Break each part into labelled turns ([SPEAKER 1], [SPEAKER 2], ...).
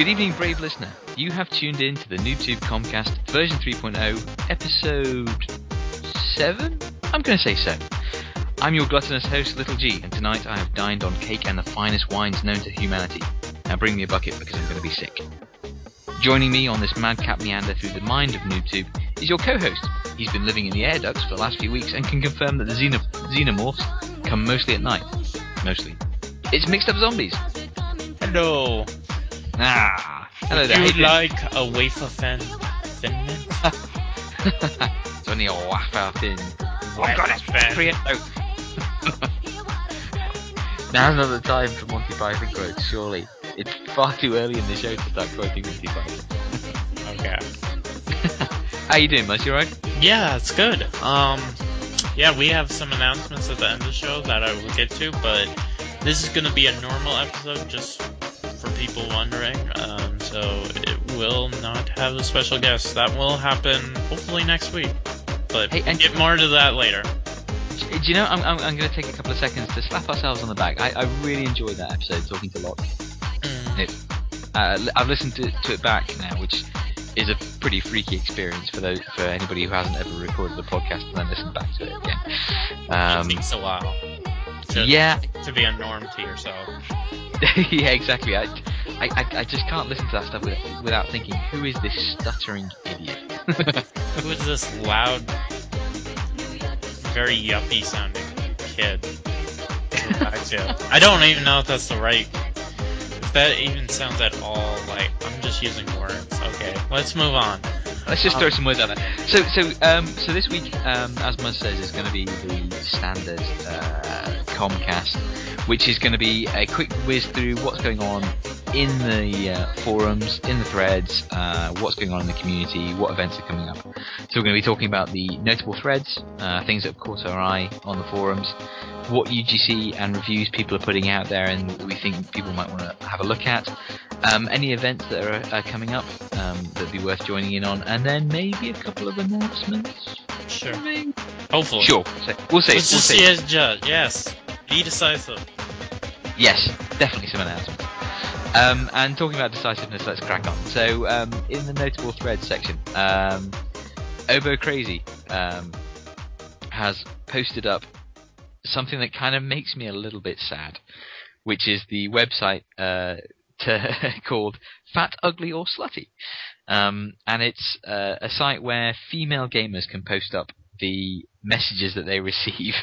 [SPEAKER 1] Good evening, brave listener. You have tuned in to the NoobTube Comcast version 3.0, episode 7? I'm going to say so. I'm your gluttonous host, Little G, and tonight I have dined on cake and the finest wines known to humanity. Now bring me a bucket because I'm going to be sick. Joining me on this madcap meander through the mind of NoobTube is your co-host. He's been living in the air ducts for the last few weeks and can confirm that the xeno- xenomorphs come mostly at night. Mostly. It's Mixed Up Zombies.
[SPEAKER 2] Hello.
[SPEAKER 1] Ah, hello
[SPEAKER 2] Would
[SPEAKER 1] there.
[SPEAKER 2] you like a wafer mint?
[SPEAKER 1] it's only a wafer thin.
[SPEAKER 2] Wafer
[SPEAKER 1] got it.
[SPEAKER 2] thin.
[SPEAKER 1] Free. Oh. Now's not the time for Monty Python quotes, surely. It's far too early in the show to start quoting Monty Python.
[SPEAKER 2] Okay.
[SPEAKER 1] How you doing, Mus? You alright?
[SPEAKER 2] Yeah, it's good. Um, yeah, we have some announcements at the end of the show that I will get to, but this is gonna be a normal episode, just people wondering. Um, so it will not have a special guest. That will happen hopefully next week. But
[SPEAKER 1] Hey,
[SPEAKER 2] we'll get more to that later.
[SPEAKER 1] Do you know, I'm, I'm, I'm going to take a couple of seconds to slap ourselves on the back. I, I really enjoyed that episode, talking to Locke.
[SPEAKER 2] Mm.
[SPEAKER 1] Uh, I've listened to, to it back now, which is a pretty freaky experience for those for anybody who hasn't ever recorded the podcast and then listened back to it again.
[SPEAKER 2] it
[SPEAKER 1] Um,
[SPEAKER 2] takes a while. To,
[SPEAKER 1] yeah,
[SPEAKER 2] To be a norm to yourself.
[SPEAKER 1] yeah, exactly. I, I, I- just can't listen to that stuff without, without thinking, who is this stuttering idiot?
[SPEAKER 2] Who is this loud, very yuppie sounding kid? to go back to? I don't even know if that's the right. If that even sounds at all like I'm just using words. Okay, let's move on.
[SPEAKER 1] Let's just
[SPEAKER 2] Um,
[SPEAKER 1] throw some words out there. So, so, um, so this week, um, as Muzz says, is going to be the standard uh, Comcast, which is going to be a quick whiz through what's going on in the uh, forums, in the threads, uh, what's going on in the community, what events are coming up. So we're going to be talking about the notable threads, uh, things that have caught our eye on the forums, what UGC and reviews people are putting out there, and we think people might want to have a look at. Um, any events that are, are coming up um, that'd be worth joining in on, and then maybe a couple of announcements.
[SPEAKER 2] Sure. Hopefully.
[SPEAKER 1] Sure. So we'll see.
[SPEAKER 2] Let's
[SPEAKER 1] we'll
[SPEAKER 2] just
[SPEAKER 1] see.
[SPEAKER 2] as judge. Yes. Be decisive.
[SPEAKER 1] Yes, definitely some announcements. Um, and talking about decisiveness, let's crack on. So, um, in the notable threads section, um, Crazy um, has posted up something that kind of makes me a little bit sad, which is the website uh, to, called Fat, Ugly, or Slutty. Um, and it's uh, a site where female gamers can post up the messages that they receive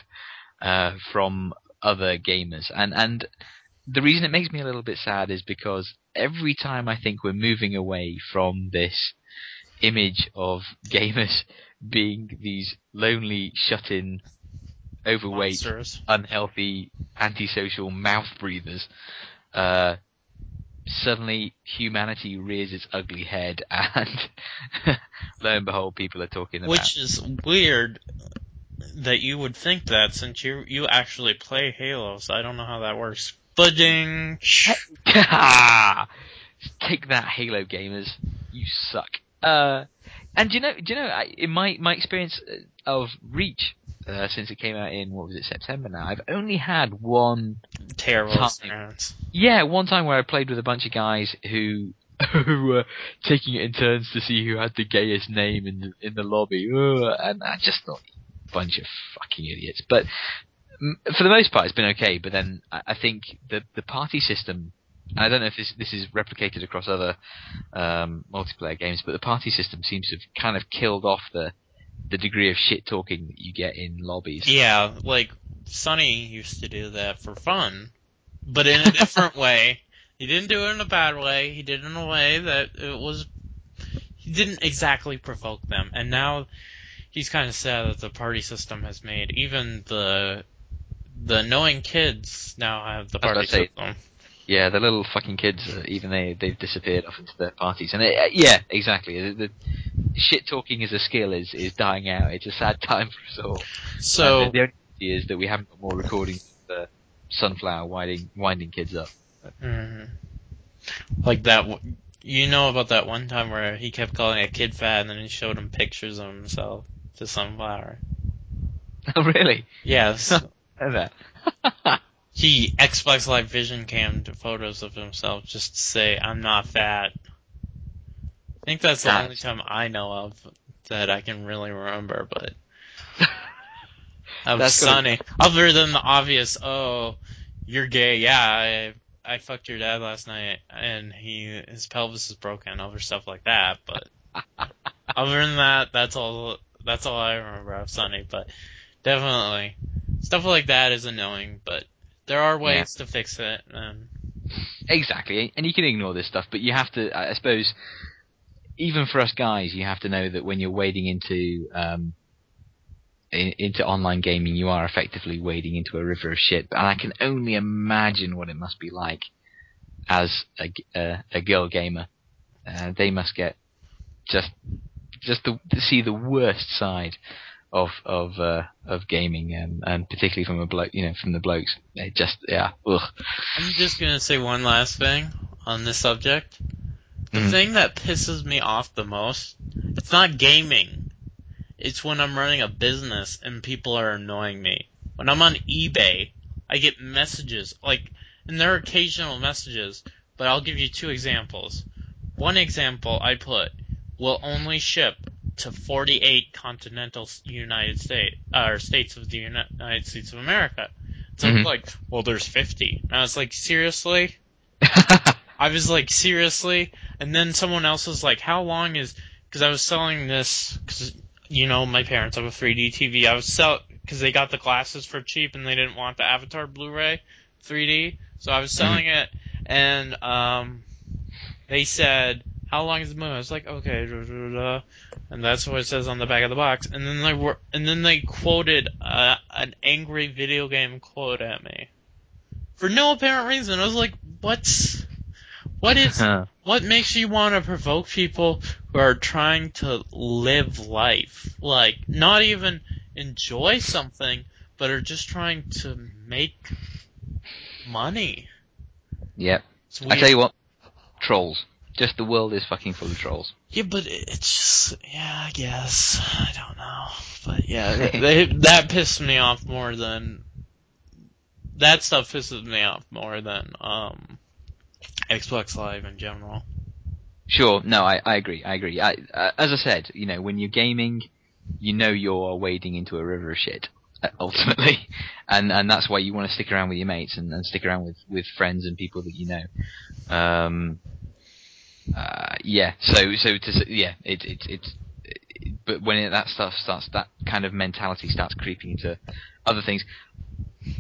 [SPEAKER 1] uh, from other gamers. And and the reason it makes me a little bit sad is because every time I think we're moving away from this image of gamers being these lonely, shut-in, overweight,
[SPEAKER 2] Monsters.
[SPEAKER 1] unhealthy, antisocial mouth breathers, uh, suddenly humanity rears its ugly head, and lo and behold, people are talking about.
[SPEAKER 2] Which is weird that you would think that since you you actually play Halo, so I don't know how that works. Budding.
[SPEAKER 1] Take that, Halo gamers! You suck. Uh, and do you know, do you know, I, in my my experience uh, of Reach uh, since it came out in what was it September now, I've only had one
[SPEAKER 2] Terrible
[SPEAKER 1] Time.
[SPEAKER 2] experience.
[SPEAKER 1] Yeah, one time where I played with a bunch of guys who who were taking it in turns to see who had the gayest name in the in the lobby, Ugh, and I just thought, bunch of fucking idiots. But for the most part, it's been okay. But then I, think the the party system. I don't know if this this is replicated across other um, multiplayer games, but the party system seems to have kind of killed off the the degree of shit talking that you get in lobbies.
[SPEAKER 2] Yeah, like Sonny used to do that for fun, but in a different way. He didn't do it in a bad way. He did it in a way that it was. He didn't exactly provoke them, and now he's kind of sad that the party system has made even the the annoying kids now have the party
[SPEAKER 1] say. Yeah, the little fucking kids, uh, even they they've disappeared off into their parties, and it, uh, yeah, exactly. The, the shit talking as a skill is is dying out. It's a sad time for us all.
[SPEAKER 2] So
[SPEAKER 1] And the, only pity is that we haven't got more recordings of the sunflower winding winding kids up.
[SPEAKER 2] Mhm. Like that. You know about that one time where he kept calling a kid fat, and then he showed him pictures of himself to Sunflower.
[SPEAKER 1] Oh really?
[SPEAKER 2] Yes.
[SPEAKER 1] That.
[SPEAKER 2] he Xbox Live Vision cammed photos of himself just to say I'm not fat. I think that's the only time I know of that I can really remember, but of
[SPEAKER 1] That's gonna-
[SPEAKER 2] Other than the obvious, oh, you're gay, yeah, I I fucked your dad last night and he his pelvis is broken, other stuff like that, but other than that, that's all that's all I remember of Sonny, but definitely stuff like that is annoying, but there are ways to fix it and
[SPEAKER 1] Exactly, and you can ignore this stuff, but you have to. I suppose, even for us guys, you have to know that when you're wading into um, in, into online gaming, you are effectively wading into a river of shit. And I can only imagine what it must be like as a a girl gamer. Uh, they must get just just to see the worst side of of uh, of gaming, and, and particularly from a bloke, you know, from the blokes. They just yeah, ugh.
[SPEAKER 2] I'm just gonna say one last thing on this subject. The
[SPEAKER 1] Mm.
[SPEAKER 2] thing that pisses me off the most, it's not gaming. It's when I'm running a business and people are annoying me. When I'm on eBay, I get messages, like, and they're occasional messages, but I'll give you two examples. One example I put, will only ship to 48 continental United States, or states of the United States of America. So
[SPEAKER 1] Mhm.
[SPEAKER 2] it's like, well, there's 50. And I was like, seriously? I was like, seriously? And then someone else was like, how long is, cause I was selling this, cause, you know, my parents have a 3D TV. I was sell, cause they got the glasses for cheap and they didn't want the Avatar Blu-ray 3D. So I was selling it and, um, they said, how long is the movie? I was like, okay, da, da, da, da. And that's what it says on the back of the box. And then they were, and then they quoted, uh, an angry video game quote at me. For no apparent reason. I was like, what's, what is, what makes you want to provoke people who are trying to live life? Like, not even enjoy something, but are just trying to make money.
[SPEAKER 1] yep. I tell you what, trolls. Just the world is fucking full of trolls.
[SPEAKER 2] Yeah, but it's just, yeah, I guess. I don't know. But yeah, they, that pissed me off more than, that stuff pisses me off more than, um, Xbox Live in general.
[SPEAKER 1] Sure, no, I, I agree, I agree. I, uh, as I said, you know, when you're gaming, you know you're wading into a river of shit, ultimately. And, and that's why you want to stick around with your mates and, and stick around with, with friends and people that you know. Um, uh, yeah, so, so to, yeah, it, it, it's, it, but when it, that stuff starts, that kind of mentality starts creeping into other things,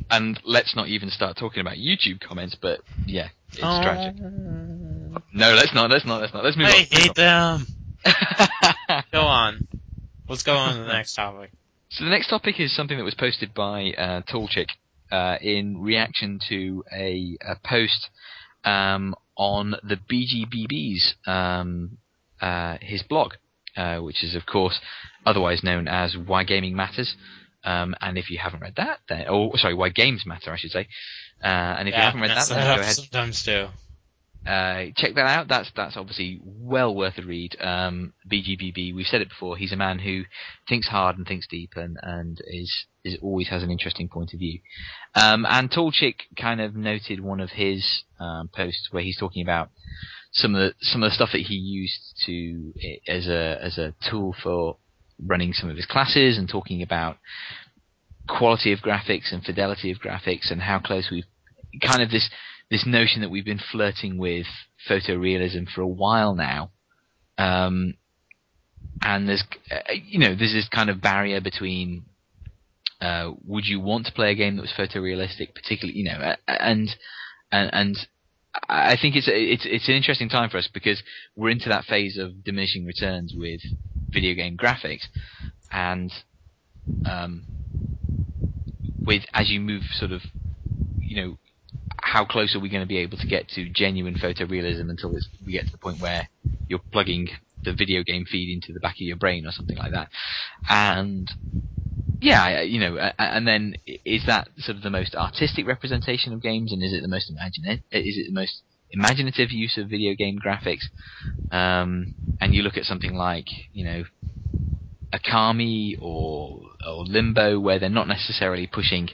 [SPEAKER 1] and let's not even start talking about YouTube comments, but yeah, it's tragic.
[SPEAKER 2] Oh,
[SPEAKER 1] No, let's not, let's not, let's not, let's move
[SPEAKER 2] I
[SPEAKER 1] on. move
[SPEAKER 2] hate them. Go on. Let's go on to the next topic.
[SPEAKER 1] So the next topic is something that was posted by uh, Toolchick uh, in reaction to a, a post um, on the BGBB's um, uh, his blog, uh, which is of course otherwise known as Why Gaming Matters. Um, and if you haven't read that, then, oh, sorry, Why Games Matter, I should say. Uh, and if you haven't read that, then go ahead
[SPEAKER 2] sometimes too.
[SPEAKER 1] Uh, check that out. That's that's obviously well worth a read. Um, BGBB. We've said it before. He's a man who thinks hard and thinks deep, and and is is always has an interesting point of view. Um, and Tallchick kind of noted one of his um, posts where he's talking about some of the some of the stuff that he used to as a as a tool for running some of his classes and talking about quality of graphics and fidelity of graphics and how close we've kind of this this notion that we've been flirting with photorealism for a while now. Um, and there's, uh, you know, there's this kind of barrier between, uh, would you want to play a game that was photorealistic, particularly, you know, and, and, and I think it's, it's, it's an interesting time for us because we're into that phase of diminishing returns with video game graphics and, um, with, as you move sort of, you know, how close are we going to be able to get to genuine photorealism until we get to the point where you're plugging the video game feed into the back of your brain or something like that? And yeah, you know, and then is that sort of the most artistic representation of games, and is it the most imaginative? Is it the most imaginative use of video game graphics? Um, and you look at something like, you know, Okami or or Limbo, where they're not necessarily pushing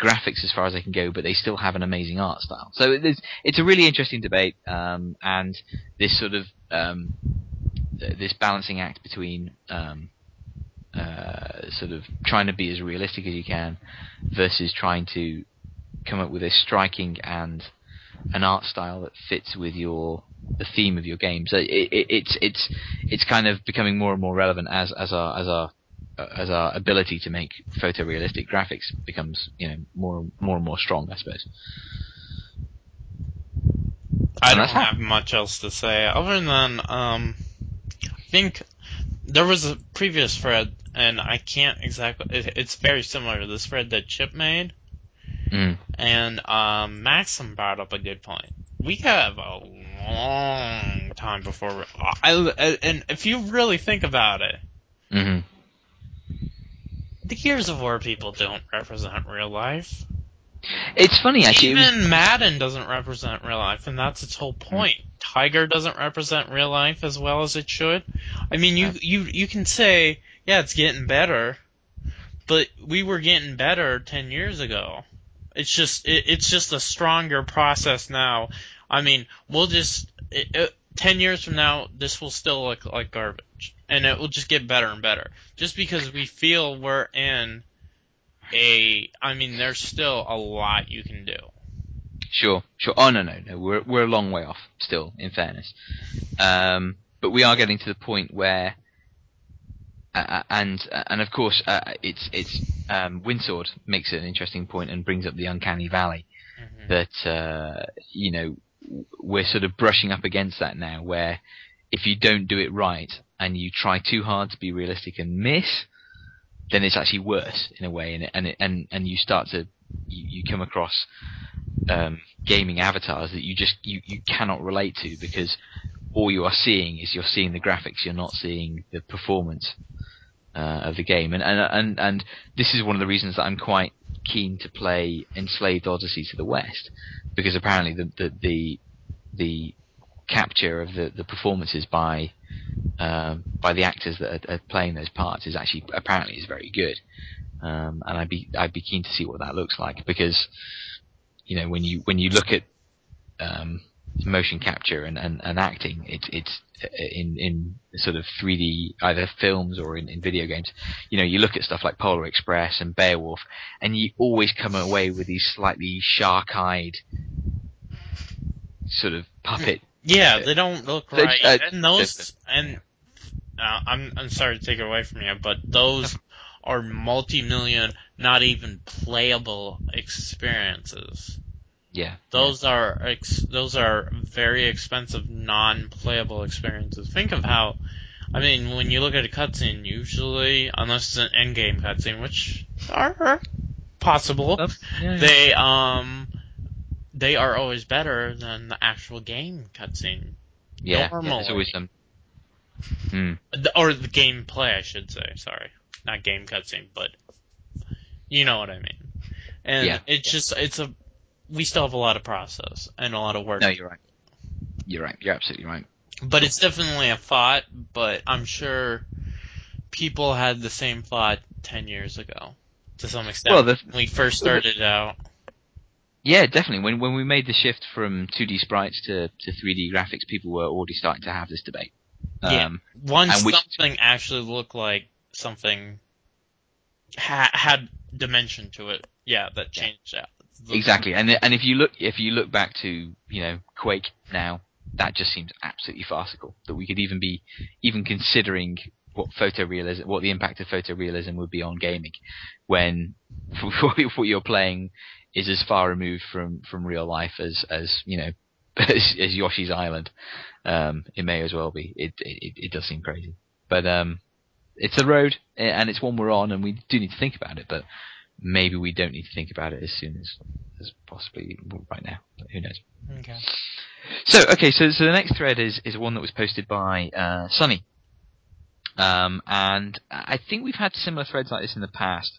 [SPEAKER 1] graphics as far as they can go, but they still have an amazing art style. So it's it's a really interesting debate, um, and this sort of um, th- this balancing act between um, uh, sort of trying to be as realistic as you can versus trying to come up with a striking and an art style that fits with your the theme of your game. So it, it, it's it's it's kind of becoming more and more relevant as as our as our as our ability to make photorealistic graphics becomes you know more more and more strong, I suppose.
[SPEAKER 2] I
[SPEAKER 1] And
[SPEAKER 2] don't have much else to say other than um, I think there was a previous thread, and I can't exactly. It, it's very similar to this thread that Chip made,
[SPEAKER 1] Mm.
[SPEAKER 2] and um, Maxim brought up a good point. We have a long time before, I, I- and if you really think about it,
[SPEAKER 1] hmm
[SPEAKER 2] the Gears of War people don't represent real life.
[SPEAKER 1] It's funny actually. it was-
[SPEAKER 2] Even Madden doesn't represent real life, and that's its whole point. Tiger doesn't represent real life as well as it should. I mean, you you you can say, yeah, it's getting better, but we were getting better ten years ago. It's just it, it's just a stronger process now. I mean, we'll just it, it, ten years from now, this will still look like garbage, and it will just get better and better. Just because we feel we're in a, I mean, there's still a lot you can do.
[SPEAKER 1] Sure, sure. Oh no, no, no. We're we're a long way off still. In fairness, um, but we are getting to the point where, uh, and and of course, uh, it's it's um, Windsword makes an interesting point and brings up the uncanny valley
[SPEAKER 2] Mhm.
[SPEAKER 1] that uh, you know we're sort of brushing up against that now, where if you don't do it right and you try too hard to be realistic and miss, then it's actually worse in a way, and and and and you start to you, you come across um, gaming avatars that you just you, you cannot relate to because all you are seeing is you're seeing the graphics, you're not seeing the performance uh, of the game, and, and and and this is one of the reasons that I'm quite keen to play Enslaved Odyssey to the West because apparently the the the, the capture of the, the performances by um, by the actors that are, are playing those parts is actually apparently is very good, um, and I'd be I'd be keen to see what that looks like because you know when you when you look at um, motion capture and, and, and acting, it's it's in in sort of 3D either films or in, in video games. You know, you look at stuff like Polar Express and Beowulf, and you always come away with these slightly shark-eyed sort of puppet.
[SPEAKER 2] Yeah, they don't look right,
[SPEAKER 1] uh,
[SPEAKER 2] and those and uh, I'm I'm sorry to take it away from you, but those are multi-million, not even playable experiences.
[SPEAKER 1] Yeah,
[SPEAKER 2] Those are ex- those are very expensive non-playable experiences. Think of how, I mean, when you look at a cutscene, usually, unless it's an end-game cutscene, which are possible,
[SPEAKER 1] yeah. Yeah, yeah.
[SPEAKER 2] they um they are always better than the actual game cutscene,
[SPEAKER 1] yeah, yeah, there's always some. Hmm.
[SPEAKER 2] Or the gameplay, I should say. Sorry, not game cutscene, but you know what I mean. And
[SPEAKER 1] Yeah,
[SPEAKER 2] it's
[SPEAKER 1] yeah.
[SPEAKER 2] just it's a we still have a lot of process and a lot of work,
[SPEAKER 1] No, you're right. You're right. You're absolutely right.
[SPEAKER 2] but it's definitely a thought. But I'm sure people had the same thought ten years ago to some extent.
[SPEAKER 1] Well, the-
[SPEAKER 2] when we first started out.
[SPEAKER 1] Yeah, definitely. When when we made the shift from 2D sprites to, to 3D graphics, people were already starting to have this debate.
[SPEAKER 2] Yeah.
[SPEAKER 1] Um,
[SPEAKER 2] Once
[SPEAKER 1] which-
[SPEAKER 2] something actually looked like something ha- had dimension to it, yeah, that
[SPEAKER 1] Yeah.
[SPEAKER 2] changed that. The-
[SPEAKER 1] Exactly, and and if you look if you look back to you know Quake now, that just seems absolutely farcical that we could even be even considering what photorealism, what the impact of photorealism would be on gaming, when what you're playing is as far removed from from real life as as you know as, as Yoshi's Island. Um, it may as well be. It it, it does seem crazy, but um, it's a road eh, and it's one we're on, and we do need to think about it, but maybe we don't need to think about it as soon as, as possibly right now. But who knows?
[SPEAKER 2] Okay.
[SPEAKER 1] So okay, so so the next thread is is one that was posted by uh, Sunny, um, and I think we've had similar threads like this in the past.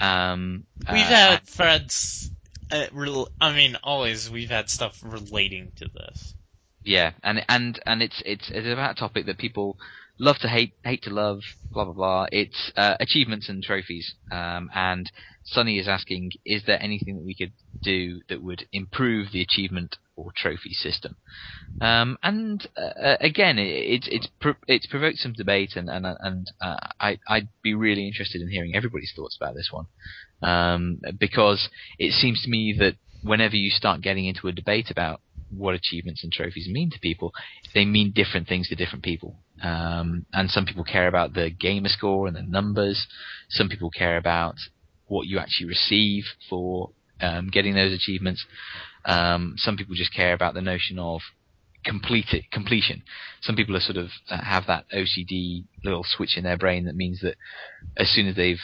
[SPEAKER 1] Um,
[SPEAKER 2] We've
[SPEAKER 1] uh,
[SPEAKER 2] had threads. Uh, rel- I mean, always we've had stuff relating to this.
[SPEAKER 1] Yeah, and and and it's it's it's about a topic that people love to hate, hate to love, blah blah blah. It's uh, achievements and trophies. Um, and Sonny is asking, is there anything that we could do that would improve the achievement or trophy system? Um, and uh, again, it's it's it's provoked some debate, and and and uh, I I'd be really interested in hearing everybody's thoughts about this one, um, because it seems to me that whenever you start getting into a debate about what achievements and trophies mean to people, they mean different things to different people. Um, and some people care about the gamer score and the numbers. Some people care about what you actually receive for um, getting those achievements. Um, some people just care about the notion of complete it, completion. Some people are sort of uh, have that OCD little switch in their brain that means that as soon as they've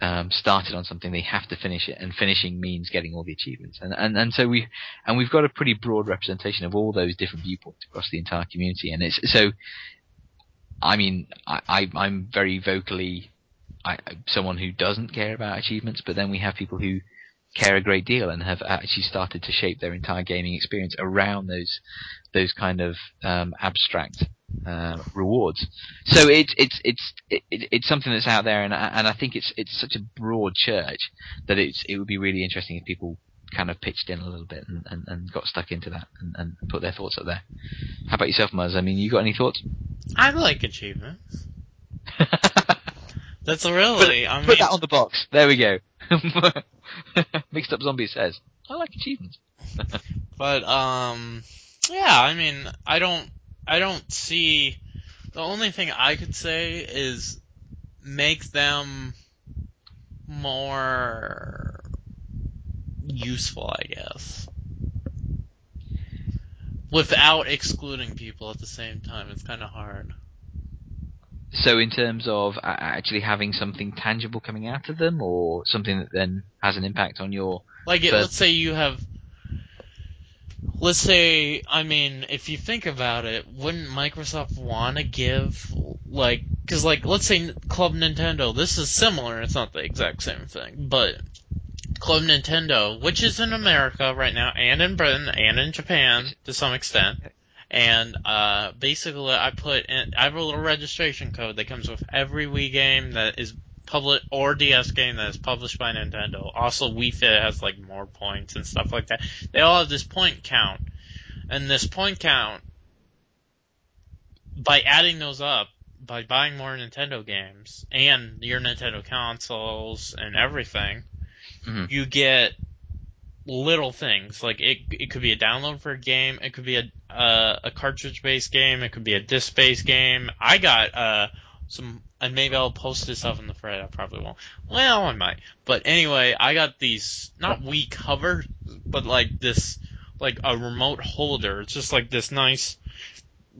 [SPEAKER 1] um, started on something, they have to finish it, and finishing means getting all the achievements. And and and so we and we've got a pretty broad representation of all those different viewpoints across the entire community. And it's so. I mean, I, I I'm very vocally I, someone who doesn't care about achievements, but then we have people who care a great deal and have actually started to shape their entire gaming experience around those those kind of um, abstract uh, rewards. So it's it's it's it, it's something that's out there, and and I think it's it's such a broad church that it's it would be really interesting if people kind of pitched in a little bit and, and, and got stuck into that and, and put their thoughts up there. How about yourself, Muzz? I mean, you got any thoughts?
[SPEAKER 2] I like achievements. That's really.
[SPEAKER 1] put,
[SPEAKER 2] I mean,
[SPEAKER 1] put that on the box. There we go. Mixed up zombie says, "I like achievements."
[SPEAKER 2] but um, yeah. I mean, I don't. I don't see. The only thing I could say is make them more useful, I guess. Without excluding people at the same time, it's kind of hard.
[SPEAKER 1] So, in terms of actually having something tangible coming out of them, or something that then has an impact on your
[SPEAKER 2] like, it, let's say you have let's say, I mean, if you think about it, wouldn't Microsoft want to give, like, because, like, let's say Club Nintendo, this is similar, it's not the exact same thing, but Club Nintendo, which is in America right now, and in Britain, and in Japan, to some extent, and, uh, basically I put in, I have a little registration code that comes with every Wii game that is public or DS game that is published by Nintendo. Also, Wii Fit has like more points and stuff like that. They all have this point count, and this point count, by adding those up, by buying more Nintendo games and your Nintendo consoles and everything,
[SPEAKER 1] mm-hmm.
[SPEAKER 2] you get little things. Like it, it could be a download for a game. It could be a uh, a cartridge based game. It could be a disc based game. I got uh some and maybe I'll post this up in the thread. I probably won't. Well, I might. But anyway, I got these not Wii cover, but like this, like a remote holder. It's just like this nice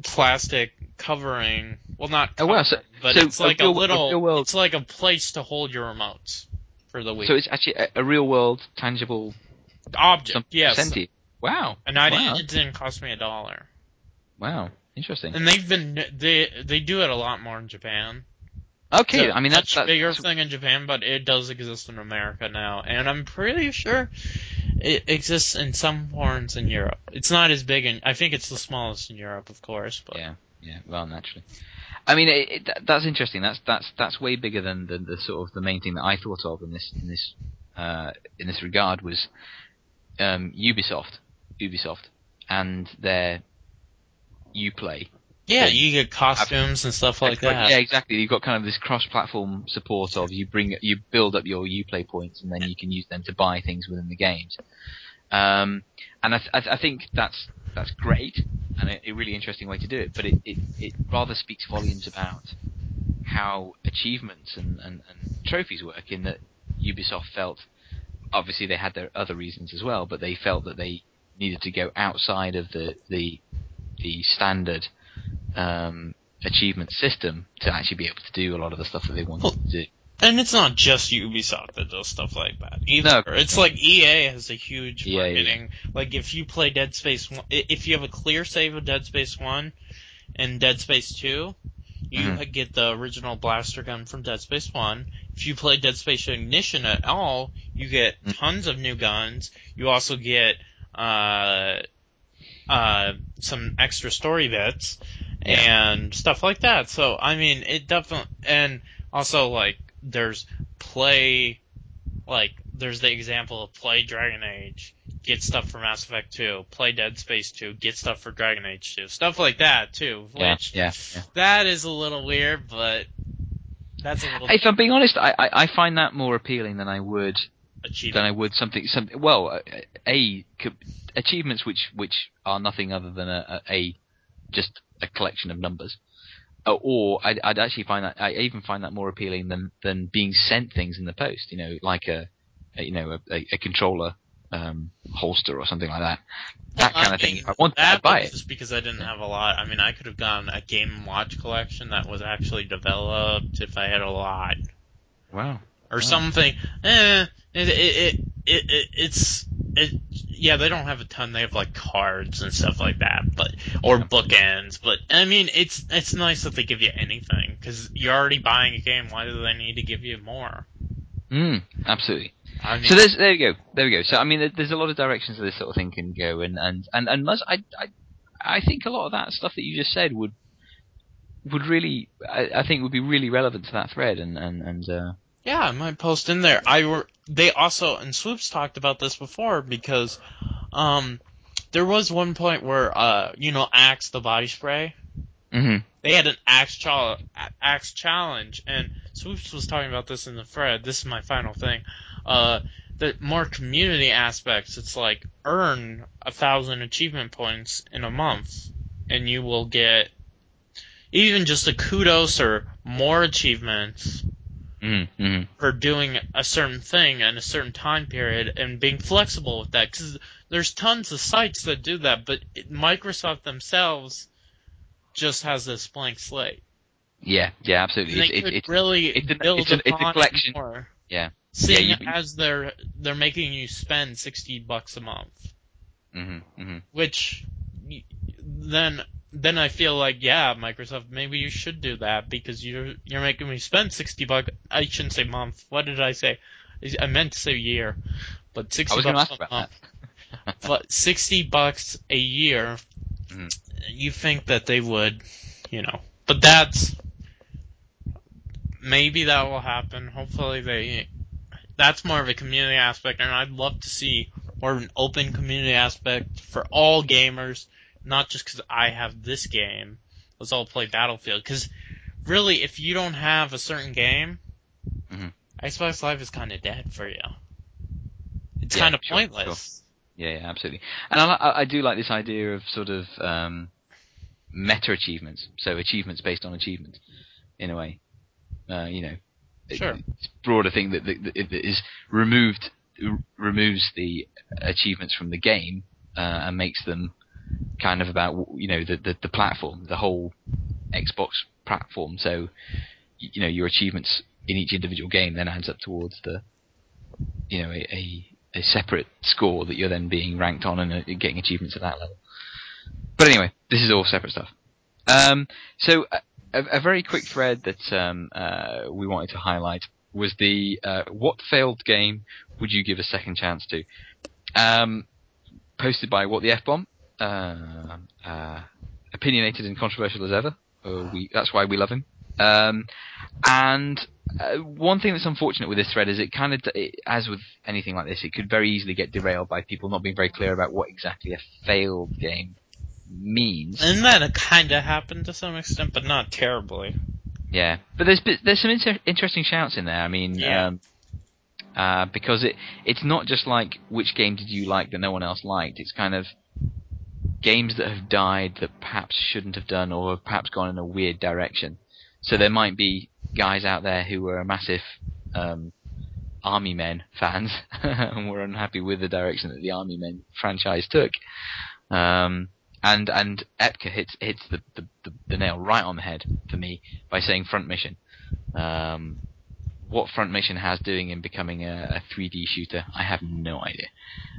[SPEAKER 2] plastic covering. Well, not
[SPEAKER 1] oh, wow, so,
[SPEAKER 2] but
[SPEAKER 1] so
[SPEAKER 2] it's like a,
[SPEAKER 1] real,
[SPEAKER 2] little.
[SPEAKER 1] a world,
[SPEAKER 2] it's like a place to hold your remotes for the Wii.
[SPEAKER 1] So it's actually a, a real world tangible
[SPEAKER 2] object. Yes.
[SPEAKER 1] Senti. Wow.
[SPEAKER 2] And I
[SPEAKER 1] wow.
[SPEAKER 2] didn't. It didn't cost me a dollar.
[SPEAKER 1] Wow. Interesting.
[SPEAKER 2] And they've been they they do it a lot more in Japan.
[SPEAKER 1] Okay, I mean that's,
[SPEAKER 2] a
[SPEAKER 1] that's
[SPEAKER 2] bigger thing in Japan, but it does exist in America now, and I'm pretty sure it exists in some forms in Europe. It's not as big, and I think it's the smallest in Europe, of course. But
[SPEAKER 1] yeah, yeah, well, naturally. I mean, it, it, that's interesting. That's that's that's way bigger than the, the sort of the main thing that I thought of in this in this uh, in this regard was um, Ubisoft, Ubisoft, and their UPlay
[SPEAKER 2] yeah, you get costumes and stuff like that.
[SPEAKER 1] Yeah, exactly. You've got kind of this cross-platform support of you bring you build up your UPlay points and then you can use them to buy things within the games. Um, and I, th- I, think that's that's great and a, a, really interesting way to do it. But it, it, it rather speaks volumes about how achievements and, and, and trophies work. In that Ubisoft felt, obviously they had their other reasons as well, but they felt that they needed to go outside of the the the standard um, achievement system to actually be able to do a lot of the stuff that they wanted well, to do.
[SPEAKER 2] And it's not just Ubisoft that does stuff like that either. No, it's like EA has a huge EA, marketing. Yeah. Like if you play Dead Space, 1, if you have a clear save of Dead Space One and Dead Space Two, you mm-hmm. get the original blaster gun from Dead Space One. If you play Dead Space Ignition at all, you get mm-hmm. tons of new guns. You also get uh, uh, some extra story bits and stuff like that. So I mean, it definitely and also like there's play like there's the example of play Dragon Age, get stuff for Mass Effect 2, play Dead Space 2, get stuff for Dragon Age 2, stuff like that too.
[SPEAKER 1] Yeah,
[SPEAKER 2] Which
[SPEAKER 1] yeah, yeah.
[SPEAKER 2] that is a little weird, but that's a little
[SPEAKER 1] If I'm being honest, I, I, I find that more appealing than I would than. I would something something. Well, uh, a, achievements which which are nothing other than a, a, a just a collection of numbers. Uh, Or I'd, I'd actually find that I even find that more appealing than than being sent things in the post. You know, like a, a you know a, a, controller um, holster or something like that. That kind of
[SPEAKER 2] mean,
[SPEAKER 1] thing. I wanted,
[SPEAKER 2] that
[SPEAKER 1] I'd buy it.
[SPEAKER 2] just because I didn't have a lot. I mean, I could have gotten a Game Watch collection that was actually developed if I had a lot.
[SPEAKER 1] Wow.
[SPEAKER 2] or
[SPEAKER 1] Oh.
[SPEAKER 2] something. Eh, it, it, it, it, it's it. Yeah, they don't have a ton. They have like cards and stuff like that, but or bookends. But I mean, it's it's nice that they give you anything because you're already buying a game. Why do they need to give you more?
[SPEAKER 1] Mm, absolutely.
[SPEAKER 2] I mean,
[SPEAKER 1] So there's there you go, there we go. So I mean, there's a lot of directions that this sort of thing can go, and and and and must, I I I think a lot of that stuff that you just said would would really I, I think would be really relevant to that thread, and and and uh,
[SPEAKER 2] yeah, I might post in there. I were they also and Swoops talked about this before because um there was one point where uh you know Axe the body spray
[SPEAKER 1] mhm.
[SPEAKER 2] they had an axe, chal- axe challenge, and Swoops was talking about this in the thread. This is my final thing. Uh, the more community aspects, it's like earn a thousand achievement points in a month, and you will get even just a kudos or more achievements
[SPEAKER 1] Mhm. Mhm.
[SPEAKER 2] for doing a certain thing in a certain time period and being flexible with that. Because there's tons of sites that do that, but Microsoft themselves just has this blank slate.
[SPEAKER 1] Yeah, yeah, absolutely.
[SPEAKER 2] They
[SPEAKER 1] It's it,
[SPEAKER 2] could
[SPEAKER 1] it's
[SPEAKER 2] really
[SPEAKER 1] it's an-
[SPEAKER 2] build
[SPEAKER 1] it's an- it's a collection.
[SPEAKER 2] more.
[SPEAKER 1] Yeah.
[SPEAKER 2] Seeing
[SPEAKER 1] Yeah, you-
[SPEAKER 2] as they're they're making you spend sixty bucks a month,
[SPEAKER 1] mhm. Mhm.
[SPEAKER 2] which then then I feel like yeah, Microsoft, maybe you should do that because you're you're making me spend sixty bucks. I shouldn't say month. What did I say? I meant to say year, but sixty bucks a month. But sixty bucks a year,
[SPEAKER 1] Mhm.
[SPEAKER 2] you think that they would, you know? But that's maybe that will happen. Hopefully they. That's more of a community aspect, and I'd love to see more of an open community aspect for all gamers, not just because I have this game. Let's all play Battlefield. Because really, if you don't have a certain game,
[SPEAKER 1] Mhm.
[SPEAKER 2] Xbox Live is kind of dead for you. It's
[SPEAKER 1] Yeah,
[SPEAKER 2] kind of
[SPEAKER 1] sure,
[SPEAKER 2] pointless.
[SPEAKER 1] Yeah, yeah, absolutely. And I, I I do like this idea of sort of um, meta achievements, so achievements based on achievements, in a way. Uh, you know,
[SPEAKER 2] Sure.
[SPEAKER 1] it's a broader thing that, that, that is removed removes the achievements from the game uh, and makes them kind of about you know the, the the platform, the whole Xbox platform. So you know your achievements in each individual game then adds up towards the you know a, a a separate score that you're then being ranked on and uh, getting achievements at that level. But anyway, this is all separate stuff. Um, so a, a very quick thread that um, uh, we wanted to highlight was the uh, what failed game would you give a second chance to? Um, posted by what the f bomb, uh, uh, opinionated and controversial as ever. Uh, we, that's why we love him. Um, and uh, one thing that's unfortunate with this thread is it kind of, it, as with anything like this, it could very easily get derailed by people not being very clear about what exactly a failed game means.
[SPEAKER 2] And that kind of happened to some extent, but not terribly.
[SPEAKER 1] Yeah, but there's there's some inter- interesting shouts in there. I mean,
[SPEAKER 2] Yeah.
[SPEAKER 1] um, uh, because it it's not just like which game did you like that no one else liked. It's kind of games that have died that perhaps shouldn't have done or have perhaps gone in a weird direction. So there might be guys out there who were massive um, Army Men fans and were unhappy with the direction that the Army Men franchise took. Um, and and Epka hits hits the, the, the, the nail right on the head for me by saying front mission. Um, what front mission has doing in becoming a, a 3D shooter, I have no idea.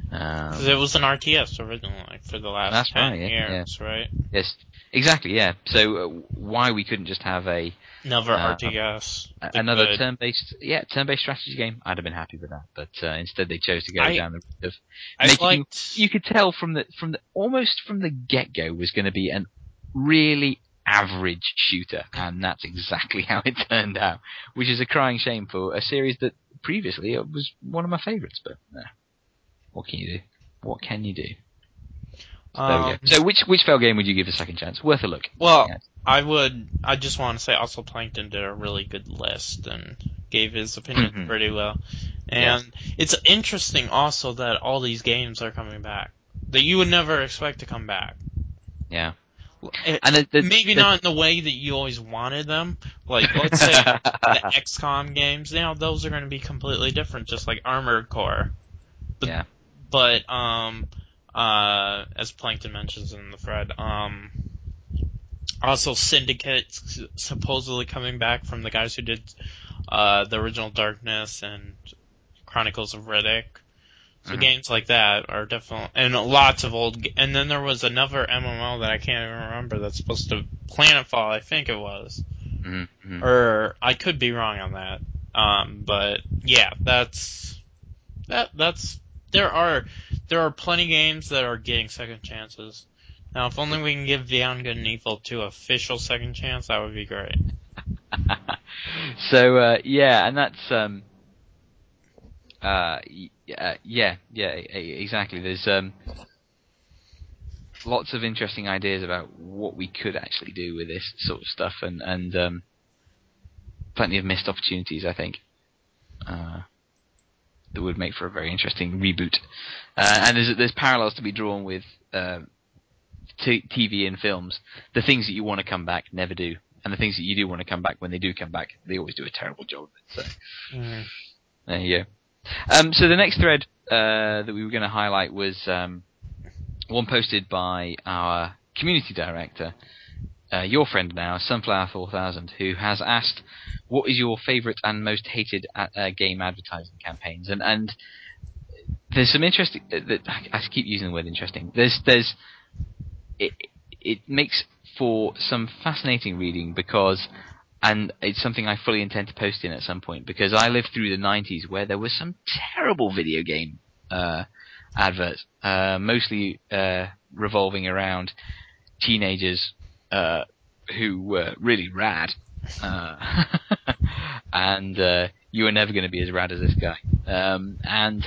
[SPEAKER 1] Um,
[SPEAKER 2] it was an RTS originally for the last
[SPEAKER 1] That's
[SPEAKER 2] 10
[SPEAKER 1] right, yeah,
[SPEAKER 2] years, right?
[SPEAKER 1] yes, exactly, yeah. So uh, why we couldn't just have a
[SPEAKER 2] Another
[SPEAKER 1] Uh,
[SPEAKER 2] RTS.
[SPEAKER 1] a- another
[SPEAKER 2] good-
[SPEAKER 1] turn-based, yeah, turn-based strategy game? I'd have been happy with that, but uh, instead they chose to go
[SPEAKER 2] I-
[SPEAKER 1] down the route of
[SPEAKER 2] I
[SPEAKER 1] making-
[SPEAKER 2] liked.
[SPEAKER 1] you could tell from the from the almost from the get go was going to be an really average shooter, and that's exactly how it turned out. Which is a crying shame for a series that previously was one of my favourites. But what can you do? What can you do? So, there we go.
[SPEAKER 2] Um,
[SPEAKER 1] so which which fail game would you give a second chance? Worth a look.
[SPEAKER 2] Well,
[SPEAKER 1] Yeah.
[SPEAKER 2] I would. I just want to say also Plankton did a really good list and gave his opinion
[SPEAKER 1] Mhm.
[SPEAKER 2] pretty well. And it's interesting also that all these games are coming back that you would never expect to come back.
[SPEAKER 1] Yeah. And the, the,
[SPEAKER 2] maybe
[SPEAKER 1] the-
[SPEAKER 2] not in the way that you always wanted them. Like let's say the XCOM games. Now those are going to be completely different, just like Armored Core. But,
[SPEAKER 1] Yeah.
[SPEAKER 2] But um, uh, as Plankton mentions in the thread, um, also Syndicate supposedly coming back from the guys who did uh the original Darkness and Chronicles of Riddick. So
[SPEAKER 1] Mhm.
[SPEAKER 2] games like that are definitely and lots of old. And then there was another MMO that I can't even remember that's supposed to Planetfall, I think it was
[SPEAKER 1] Mhm, mhm.
[SPEAKER 2] or I could be wrong on that. Um, but yeah, that's that. That's there are there are plenty of games that are getting second chances. Now, if only we can give Beyond Good and Evil two official second chance, that would be great.
[SPEAKER 1] so uh, yeah, and that's um, uh, yeah, yeah, e- exactly. There's um, lots of interesting ideas about what we could actually do with this sort of stuff, and and um, plenty of missed opportunities, I think. Uh, that would make for a very interesting reboot, uh, and there's there's parallels to be drawn with uh, t- TV and films. The things that you want to come back never do, and the things that you do want to come back when they do come back, they always do a terrible job of it. So
[SPEAKER 2] Mm.
[SPEAKER 1] there you go. Um, so the next thread uh, that we were going to highlight was um, one posted by our community director, uh, your friend now, Sunflower 4000, who has asked, "What is your favourite and most hated uh, game advertising campaigns?" And and there's some interesting. uh, I keep using the word interesting. There's there's it it makes for some fascinating reading because and it's something I fully intend to post in at some point because I lived through the 90s where there was some terrible video game uh, adverts, uh, mostly uh, revolving around teenagers uh, who were really rad, uh, and uh, you were never going to be as rad as this guy. Um, and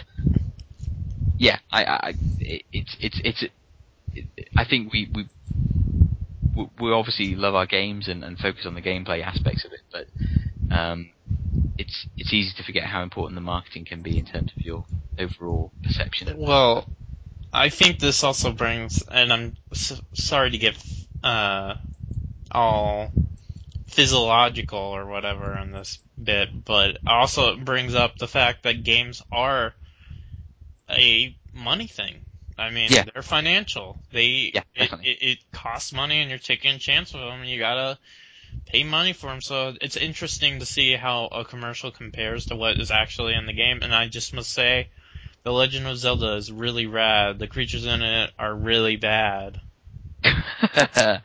[SPEAKER 1] yeah, I, I it, it's it's it's it, I think we we we- obviously love our games and, and focus on the gameplay aspects of it, but um, it's it's easy to forget how important the marketing can be in terms of your overall perception of
[SPEAKER 2] Well, I think this also brings, and I'm s- sorry to get uh, all physiological or whatever in this bit, but also it brings up the fact that games are a money thing. I mean,
[SPEAKER 1] Yeah.
[SPEAKER 2] they're financial. They
[SPEAKER 1] Yeah,
[SPEAKER 2] it, it, it costs money, and you're taking a chance with them, and you gotta pay money for them. So it's interesting to see how a commercial compares to what is actually in the game. And I just must say, The Legend of Zelda is really rad. The creatures in it are really bad.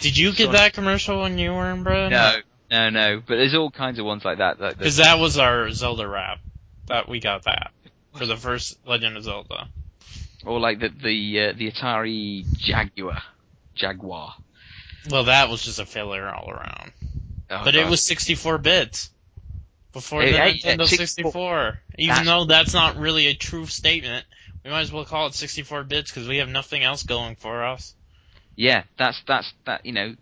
[SPEAKER 2] Did you get that commercial when you were in Britain?
[SPEAKER 1] no, no, no. But there's all kinds of ones like that. that, that
[SPEAKER 2] Because that was our Zelda rap. That we got that for the first Legend of Zelda.
[SPEAKER 1] Or like the the uh, the Atari Jaguar, Jaguar.
[SPEAKER 2] Well, that was just a failure all around.
[SPEAKER 1] Oh,
[SPEAKER 2] but it was 64 bits before the
[SPEAKER 1] hey,
[SPEAKER 2] Nintendo
[SPEAKER 1] yeah,
[SPEAKER 2] 64.
[SPEAKER 1] 64.
[SPEAKER 2] Even
[SPEAKER 1] That's-
[SPEAKER 2] though that's not really a true statement, we might as well call it 64 bits because we have nothing else going for us.
[SPEAKER 1] Yeah, that's that's that. You know,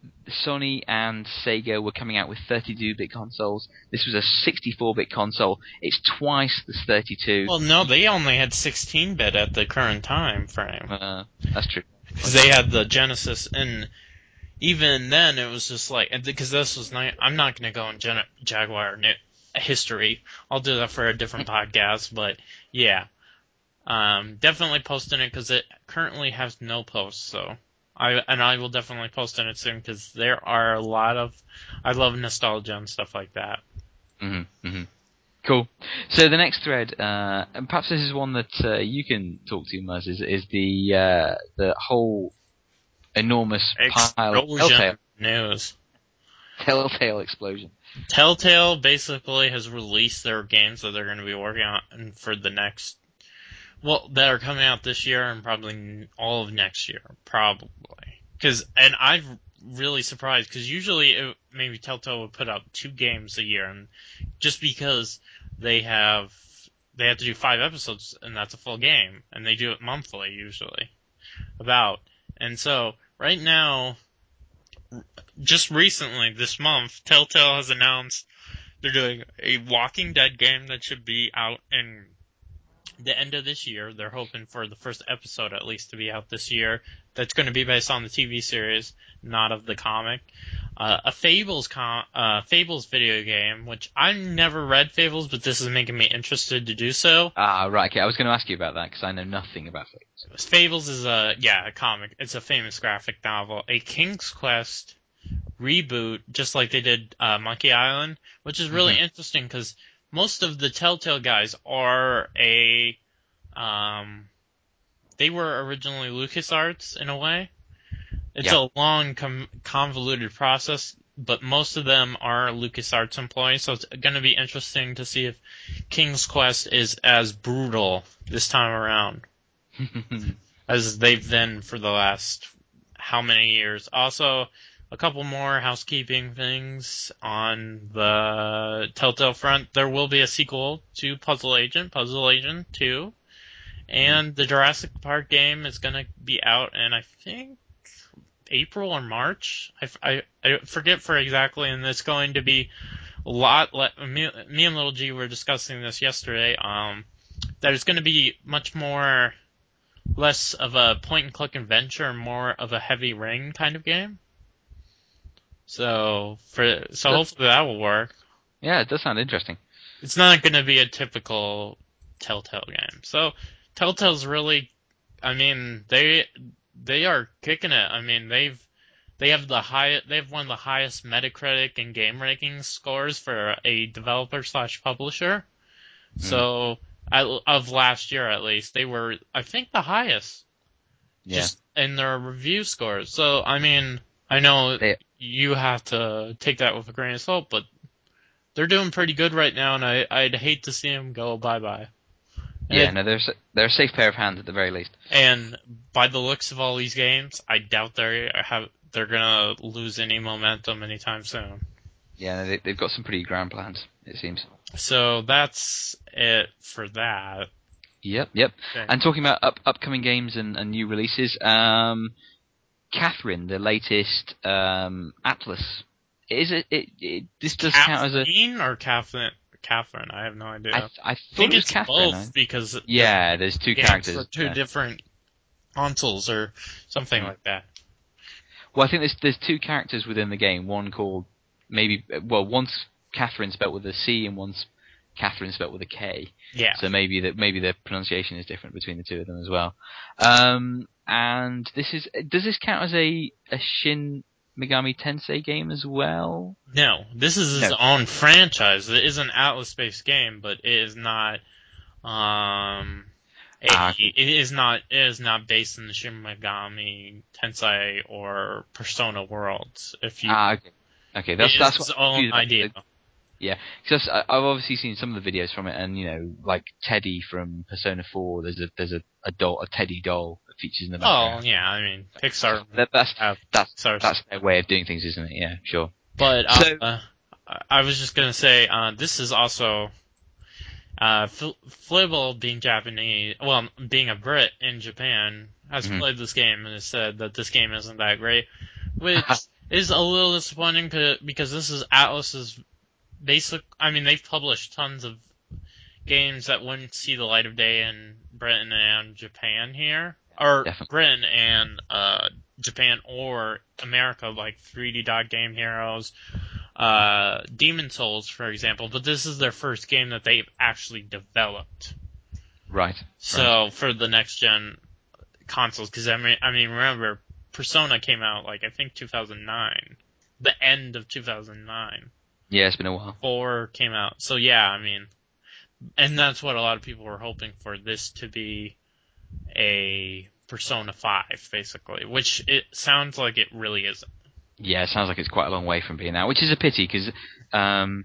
[SPEAKER 1] Sony and Sega were coming out with 32-bit consoles. This was a 64-bit console. It's twice the 32.
[SPEAKER 2] Well, no, they only had 16 bit at the current time frame
[SPEAKER 1] Uh, that's true.
[SPEAKER 2] because they had the Genesis, and even then it was just like because this was ni- I'm not going to go in Gen- Jaguar history. I'll do that for a different podcast, but yeah, um, definitely posting it because it currently has no posts. So I and I will definitely post on it soon because there are a lot of I love nostalgia and stuff like that.
[SPEAKER 1] hmm hmm Cool. So the next thread, uh, and perhaps this is one that uh, you can talk to, Muzz, is, is the uh, the whole enormous pile of
[SPEAKER 2] Explosion
[SPEAKER 1] Telltale,
[SPEAKER 2] news.
[SPEAKER 1] Telltale explosion.
[SPEAKER 2] Telltale basically has released their games that they're going to be working on for the next, well, that are coming out this year and probably all of next year, probably. Cause, and I'm really surprised because usually it, maybe Telltale would put out two games a year, and just because they have they have to do five episodes and that's a full game, and they do it monthly usually, about. And so right now, just recently this month, Telltale has announced they're doing a Walking Dead game that should be out in the end of this year. They're hoping for the first episode at least to be out this year. That's going to be based on the TV series, not of the comic. Uh, a Fables com- uh, Fables video game, which I've never read Fables, but this is making me interested to do so.
[SPEAKER 1] Ah, right. Okay, I was going to ask you about that because I know nothing about Fables.
[SPEAKER 2] Fables is a yeah a comic. It's a famous graphic novel, a King's Quest reboot, just like they did uh, Monkey Island, which is really
[SPEAKER 1] Mhm.
[SPEAKER 2] interesting because most of the Telltale guys are a um, they were originally LucasArts in a way. It's a long, com- convoluted process, but most of them are LucasArts employees, so it's going to be interesting to see if King's Quest is as brutal this time around as they've been for the last how many years. Also, a couple more housekeeping things on the Telltale front. There will be a sequel to Puzzle Agent, Puzzle Agent 2. And the Jurassic Park game is going to be out in, I think, April or March. I forget for exactly, and it's going to be a lot. Le- me, me and Little G were discussing this yesterday. Um, there's going to be much more less of a point and click adventure more of a heavy rain kind of game. So for so
[SPEAKER 1] That's-
[SPEAKER 2] hopefully that will work.
[SPEAKER 1] yeah, it does sound interesting.
[SPEAKER 2] It's not going to be a typical Telltale game. So Telltale's really, I mean they they are kicking it. I mean they've they have the high they have one of the highest Metacritic and game ranking scores for a developer slash publisher. Hmm. So I, of last year at least, they were I think the highest
[SPEAKER 1] Yeah.
[SPEAKER 2] just in their review scores. So I mean, I know
[SPEAKER 1] They-
[SPEAKER 2] you have to take that with a grain of salt, but they're doing pretty good right now, and I I'd hate to see them go bye bye.
[SPEAKER 1] yeah, no, they're, they're a safe pair of hands at the very least.
[SPEAKER 2] And by the looks of all these games, I doubt they have they're gonna lose any momentum anytime soon.
[SPEAKER 1] Yeah, they, they've got some pretty grand plans, it seems.
[SPEAKER 2] So that's it for that.
[SPEAKER 1] Yep, yep.
[SPEAKER 2] Okay.
[SPEAKER 1] And talking about up, upcoming games and, and new releases, um, Catherine, the latest um, Atlus, is it, it, it? This does count as a.
[SPEAKER 2] Kathleen or Catherine? Catherine, I have no idea.
[SPEAKER 1] I, I
[SPEAKER 2] I think
[SPEAKER 1] it
[SPEAKER 2] it's
[SPEAKER 1] Catherine.
[SPEAKER 2] both
[SPEAKER 1] I-
[SPEAKER 2] because
[SPEAKER 1] yeah, there's two characters.
[SPEAKER 2] for two
[SPEAKER 1] yeah.
[SPEAKER 2] different consoles or something
[SPEAKER 1] Mm.
[SPEAKER 2] like that.
[SPEAKER 1] Well, I think there's there's two characters within the game. One called maybe well, one's Catherine spelled with a C and one's Catherine spelt with a K.
[SPEAKER 2] Yeah.
[SPEAKER 1] So maybe that maybe the pronunciation is different between the two of them as well. Um, and this is does this count as a a Shin Megami Tensei game as well?
[SPEAKER 2] No, this is his
[SPEAKER 1] No.
[SPEAKER 2] own franchise. It is an Atlus-based game, but it is not. Um, a,
[SPEAKER 1] Ah,
[SPEAKER 2] it is not. It is not based in the Shin Megami Tensei or Persona worlds. If you,
[SPEAKER 1] Ah, okay. Okay, that's
[SPEAKER 2] it
[SPEAKER 1] that's
[SPEAKER 2] his
[SPEAKER 1] what
[SPEAKER 2] own idea.
[SPEAKER 1] the- Because I- I've obviously seen some of the videos from it, and you know, like Teddy from Persona 4. There's a there's a, a doll, a Teddy doll that features in the background.
[SPEAKER 2] Oh yeah, I mean Pixar.
[SPEAKER 1] That, that's
[SPEAKER 2] have
[SPEAKER 1] that's that's their way of doing things, isn't it? Yeah, sure.
[SPEAKER 2] But uh,
[SPEAKER 1] So-
[SPEAKER 2] uh, I was just gonna say uh, this is also uh, Fl- Flibble being Japanese, well, being a Brit in Japan, has
[SPEAKER 1] Mhm.
[SPEAKER 2] played this game and has said that this game isn't that great, which is a little disappointing because this is Atlus's basic. I mean, they've published tons of games that wouldn't see the light of day in Britain and Japan here, or
[SPEAKER 1] Definitely.
[SPEAKER 2] Britain and uh, Japan or America, like 3D Dot Game Heroes, uh, Demon Souls, for example. But this is their first game that they've actually developed.
[SPEAKER 1] Right.
[SPEAKER 2] So for the next gen consoles, because I mean, I mean, remember, Persona came out like I think 2009, the end of 2009.
[SPEAKER 1] Yeah, it's been a while.
[SPEAKER 2] Four came out, so yeah, I mean, and that's what a lot of people were hoping for this to be a Persona 5, basically, which it sounds like it really isn't.
[SPEAKER 1] Yeah, it sounds like it's quite a long way from being that, which is a pity because um,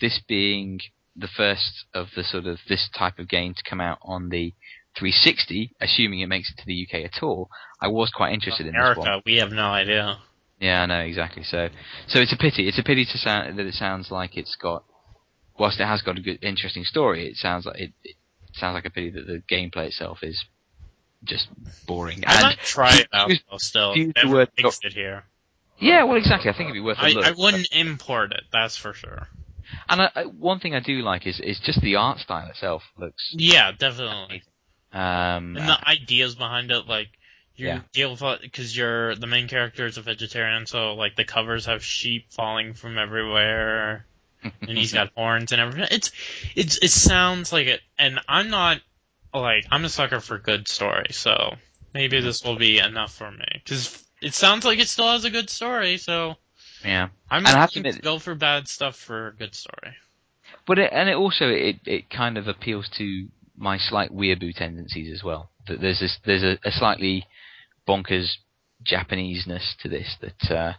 [SPEAKER 1] this being the first of the sort of this type of game to come out on the 360, assuming it makes it to the UK at all, I was quite interested in this one.
[SPEAKER 2] America, we have no idea.
[SPEAKER 1] Yeah, I know exactly. So, so it's a pity. It's a pity to sound that it sounds like it's got, whilst it has got a good, interesting story. It sounds like it, it sounds like a pity that the gameplay itself is just boring.
[SPEAKER 2] I
[SPEAKER 1] and
[SPEAKER 2] might try it out though. Still, never fixed it here.
[SPEAKER 1] yeah, well, exactly. I think it'd be worth a
[SPEAKER 2] I,
[SPEAKER 1] look.
[SPEAKER 2] I wouldn't import it. That's for sure.
[SPEAKER 1] And I, one thing I do like is is just the art style itself looks.
[SPEAKER 2] Yeah, definitely.
[SPEAKER 1] Um,
[SPEAKER 2] And the ideas behind it, like you
[SPEAKER 1] Yeah.
[SPEAKER 2] deal with because you're the main character is a vegetarian, so like the covers have sheep falling from everywhere, and he's got horns and everything. It's it's it sounds like it, and I'm not like I'm a sucker for good story, so maybe this will be enough for me because it sounds like it still has a good story. So
[SPEAKER 1] yeah.
[SPEAKER 2] I'm
[SPEAKER 1] And I have to
[SPEAKER 2] willing to
[SPEAKER 1] admit-
[SPEAKER 2] go for bad stuff for a good story.
[SPEAKER 1] But it, and it also it it kind of appeals to my slight weeaboo tendencies as well. That there's this there's a, a slightly bonkers Japaneseness to this that uh,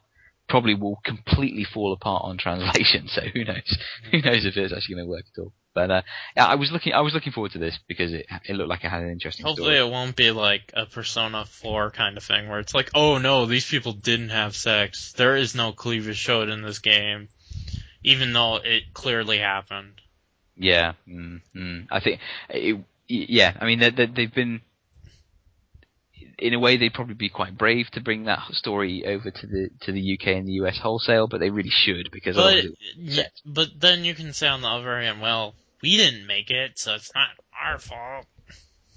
[SPEAKER 1] probably will completely fall apart on translation. So who knows? Who knows if it's actually going to work at all? But uh, I was looking I was looking forward to this because it it looked like it had an interesting
[SPEAKER 2] Hopefully,
[SPEAKER 1] story.
[SPEAKER 2] it won't be like a Persona 4 kind of thing where it's like, oh no, these people didn't have sex. There is no cleavage showed in this game, even though it clearly happened.
[SPEAKER 1] Yeah, mm, mm. I think it, yeah. I mean, they, they, they've been in a way they'd probably be quite brave to bring that story over to the to the UK and the US wholesale, but they really should because
[SPEAKER 2] But yeah, but then you can say on the other hand, well, we didn't make it, so it's not our fault.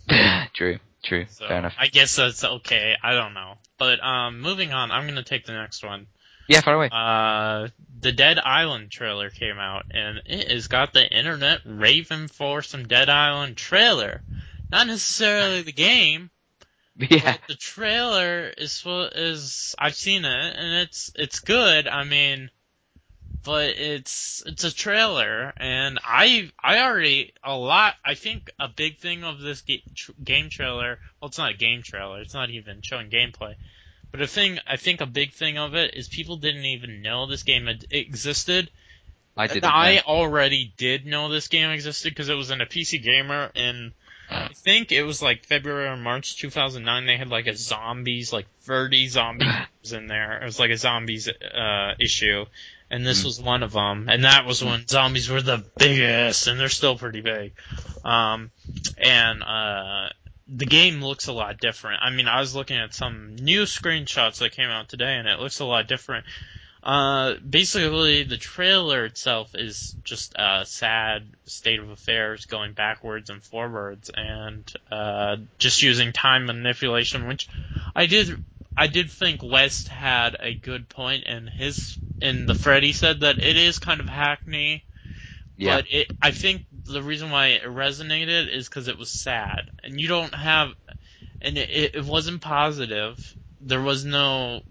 [SPEAKER 1] true, true,
[SPEAKER 2] So
[SPEAKER 1] fair enough.
[SPEAKER 2] I guess that's okay. I don't know. But um, moving on, I'm gonna take the next one.
[SPEAKER 1] Yeah, far away.
[SPEAKER 2] Uh, the Dead Island trailer came out, and it has got the internet raving for some Dead Island trailer. Not necessarily the game,
[SPEAKER 1] yeah,
[SPEAKER 2] the trailer is what is I've seen it, and it's it's good. I mean, but it's it's a trailer, and I I already a lot. I think a big thing of this game trailer. Well, it's not a game trailer. It's not even showing gameplay. But a thing, I think a big thing of it is people didn't even know this game had existed.
[SPEAKER 1] I did.
[SPEAKER 2] I already did know this game existed because it was in a PC Gamer in, I think it was like February or March 2009. They had like a zombies, like 30 zombies in there. It was like a zombies uh, issue, and this
[SPEAKER 1] Hmm.
[SPEAKER 2] was one of them. And that was when zombies were the biggest, and they're still pretty big. Um, and uh, the game looks a lot different. I mean, I was looking at some new screenshots that came out today, and it looks a lot different. Uh, basically, the trailer itself is just a sad state of affairs going backwards and forwards, and uh, just using time manipulation, which I did. I did think West had a good point in his in the. He said that it is kind of hackney,
[SPEAKER 1] yeah,
[SPEAKER 2] but it, I think the reason why it resonated is because it was sad, and you don't have, and it, it, wasn't positive. There was no,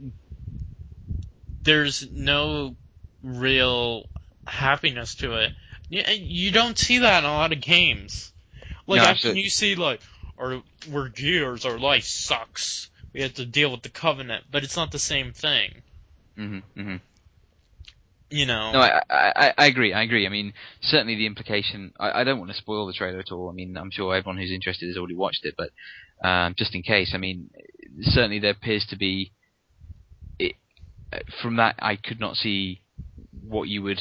[SPEAKER 2] there's no real happiness to it. You, you don't see that in a lot of games. Like
[SPEAKER 1] No, absolutely.
[SPEAKER 2] you see like, or we're gears, our life sucks. We have to deal with the covenant, but it's not the same thing.
[SPEAKER 1] hmm hmm
[SPEAKER 2] You know.
[SPEAKER 1] No, I, I, I- I agree. I agree. I mean, certainly the implication. I, I don't want to spoil the trailer at all. I mean, I'm sure everyone who's interested has already watched it, but um, just in case, I mean, certainly there appears to be. It, uh, from that, I could not see what you would,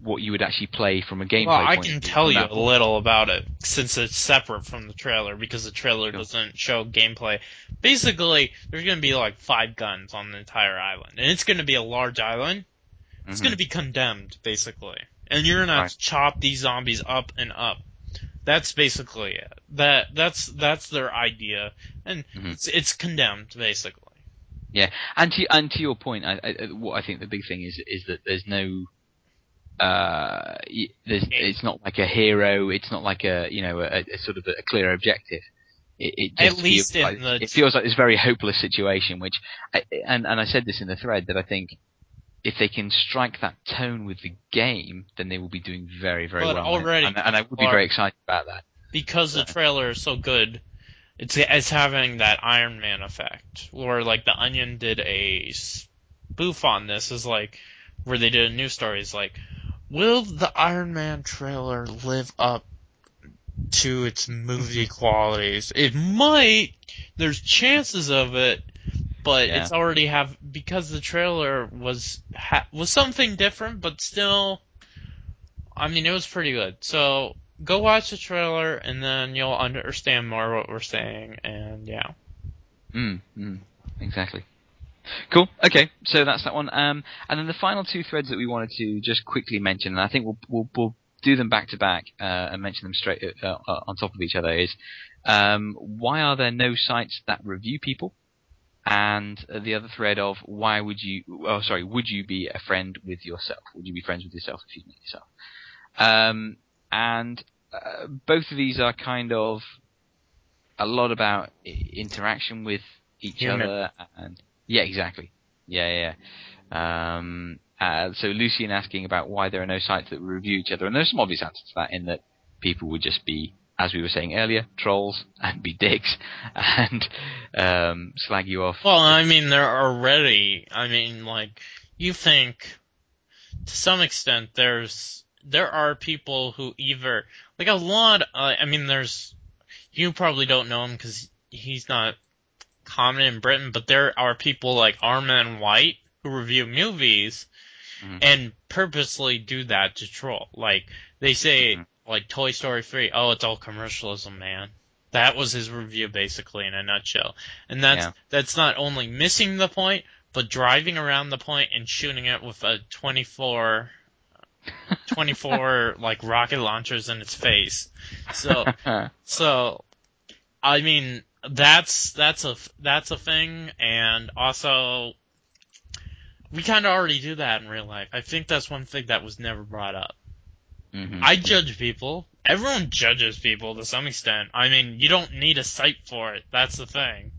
[SPEAKER 1] what you would actually play from a gameplay.
[SPEAKER 2] Well, I can tell you a little about it since it's separate from the trailer because the trailer
[SPEAKER 1] Sure.
[SPEAKER 2] doesn't show gameplay. Basically, there's going to be like five guns on the entire island, and it's going to be a large island. It's
[SPEAKER 1] Mhm.
[SPEAKER 2] going to be condemned, basically, and you're going to have
[SPEAKER 1] Right.
[SPEAKER 2] to chop these zombies up and up. That's basically it. That that's that's their idea, and
[SPEAKER 1] Mhm.
[SPEAKER 2] it's it's condemned basically.
[SPEAKER 1] Yeah, and to and to your point, I, I, what I think the big thing is is that there's no, uh, there's it's not like a hero. It's not like a you know a, a sort of a clear objective. It, it
[SPEAKER 2] At
[SPEAKER 1] just
[SPEAKER 2] least
[SPEAKER 1] feels
[SPEAKER 2] in
[SPEAKER 1] like,
[SPEAKER 2] the-
[SPEAKER 1] it feels like this very hopeless situation. Which, I, and and I said this in the thread that I think if they can strike that tone with the game, then they will be doing very very
[SPEAKER 2] But
[SPEAKER 1] well.
[SPEAKER 2] already
[SPEAKER 1] and, and I would be very excited about that.
[SPEAKER 2] because the trailer is so good, it's it's having that Iron Man effect, where like the Onion did a spoof on this, is like where they did a news story. Is like, will the Iron Man trailer live up to its movie qualities? It might. There's chances of it, but
[SPEAKER 1] Yeah.
[SPEAKER 2] it's already have because the trailer was ha, was something different, but still, I mean, it was pretty good. So go watch the trailer, and then you'll understand more what we're saying. And yeah,
[SPEAKER 1] Mm, mm, exactly. Cool. Okay, so that's that one. Um, and then the final two threads that we wanted to just quickly mention, and I think we'll we'll, we'll do them back to back uh, and mention them straight uh, uh, on top of each other. Is um, why are there no sites that review people? And the other thread of why would you? Oh, sorry. Would you be a friend with yourself? Would you be friends with yourself if you met yourself? Um, and uh, both of these are kind of a lot about interaction with each
[SPEAKER 2] Human.
[SPEAKER 1] other and yeah, exactly. Yeah, yeah. yeah. Um, uh, so Lucian asking about why there are no sites that review each other, and there's some obvious answers to that in that people would just be, as we were saying earlier, trolls and be dicks and um, slag you off.
[SPEAKER 2] well, I mean, they're already. I mean, like you think to some extent there's there are people who either like a lot. Uh, I mean, there's you probably don't know him because he's not common in Britain, but there are people like Armond White who review movies
[SPEAKER 1] Mhm.
[SPEAKER 2] and purposely do that to troll. Like they say,
[SPEAKER 1] Mhm.
[SPEAKER 2] Like Toy Story 3, oh, it's all commercialism, man. That was his review basically in a nutshell. And that's
[SPEAKER 1] Yeah.
[SPEAKER 2] that's not only missing the point, but driving around the point and shooting it with a 24 24 like rocket launchers in its face. So so, I mean, that's that's a that's a thing, and also we kind of already do that in real life. I think that's one thing that was never brought up.
[SPEAKER 1] Mhm.
[SPEAKER 2] I judge people. Everyone judges people to some extent. I mean, you don't need a site for it. That's the thing.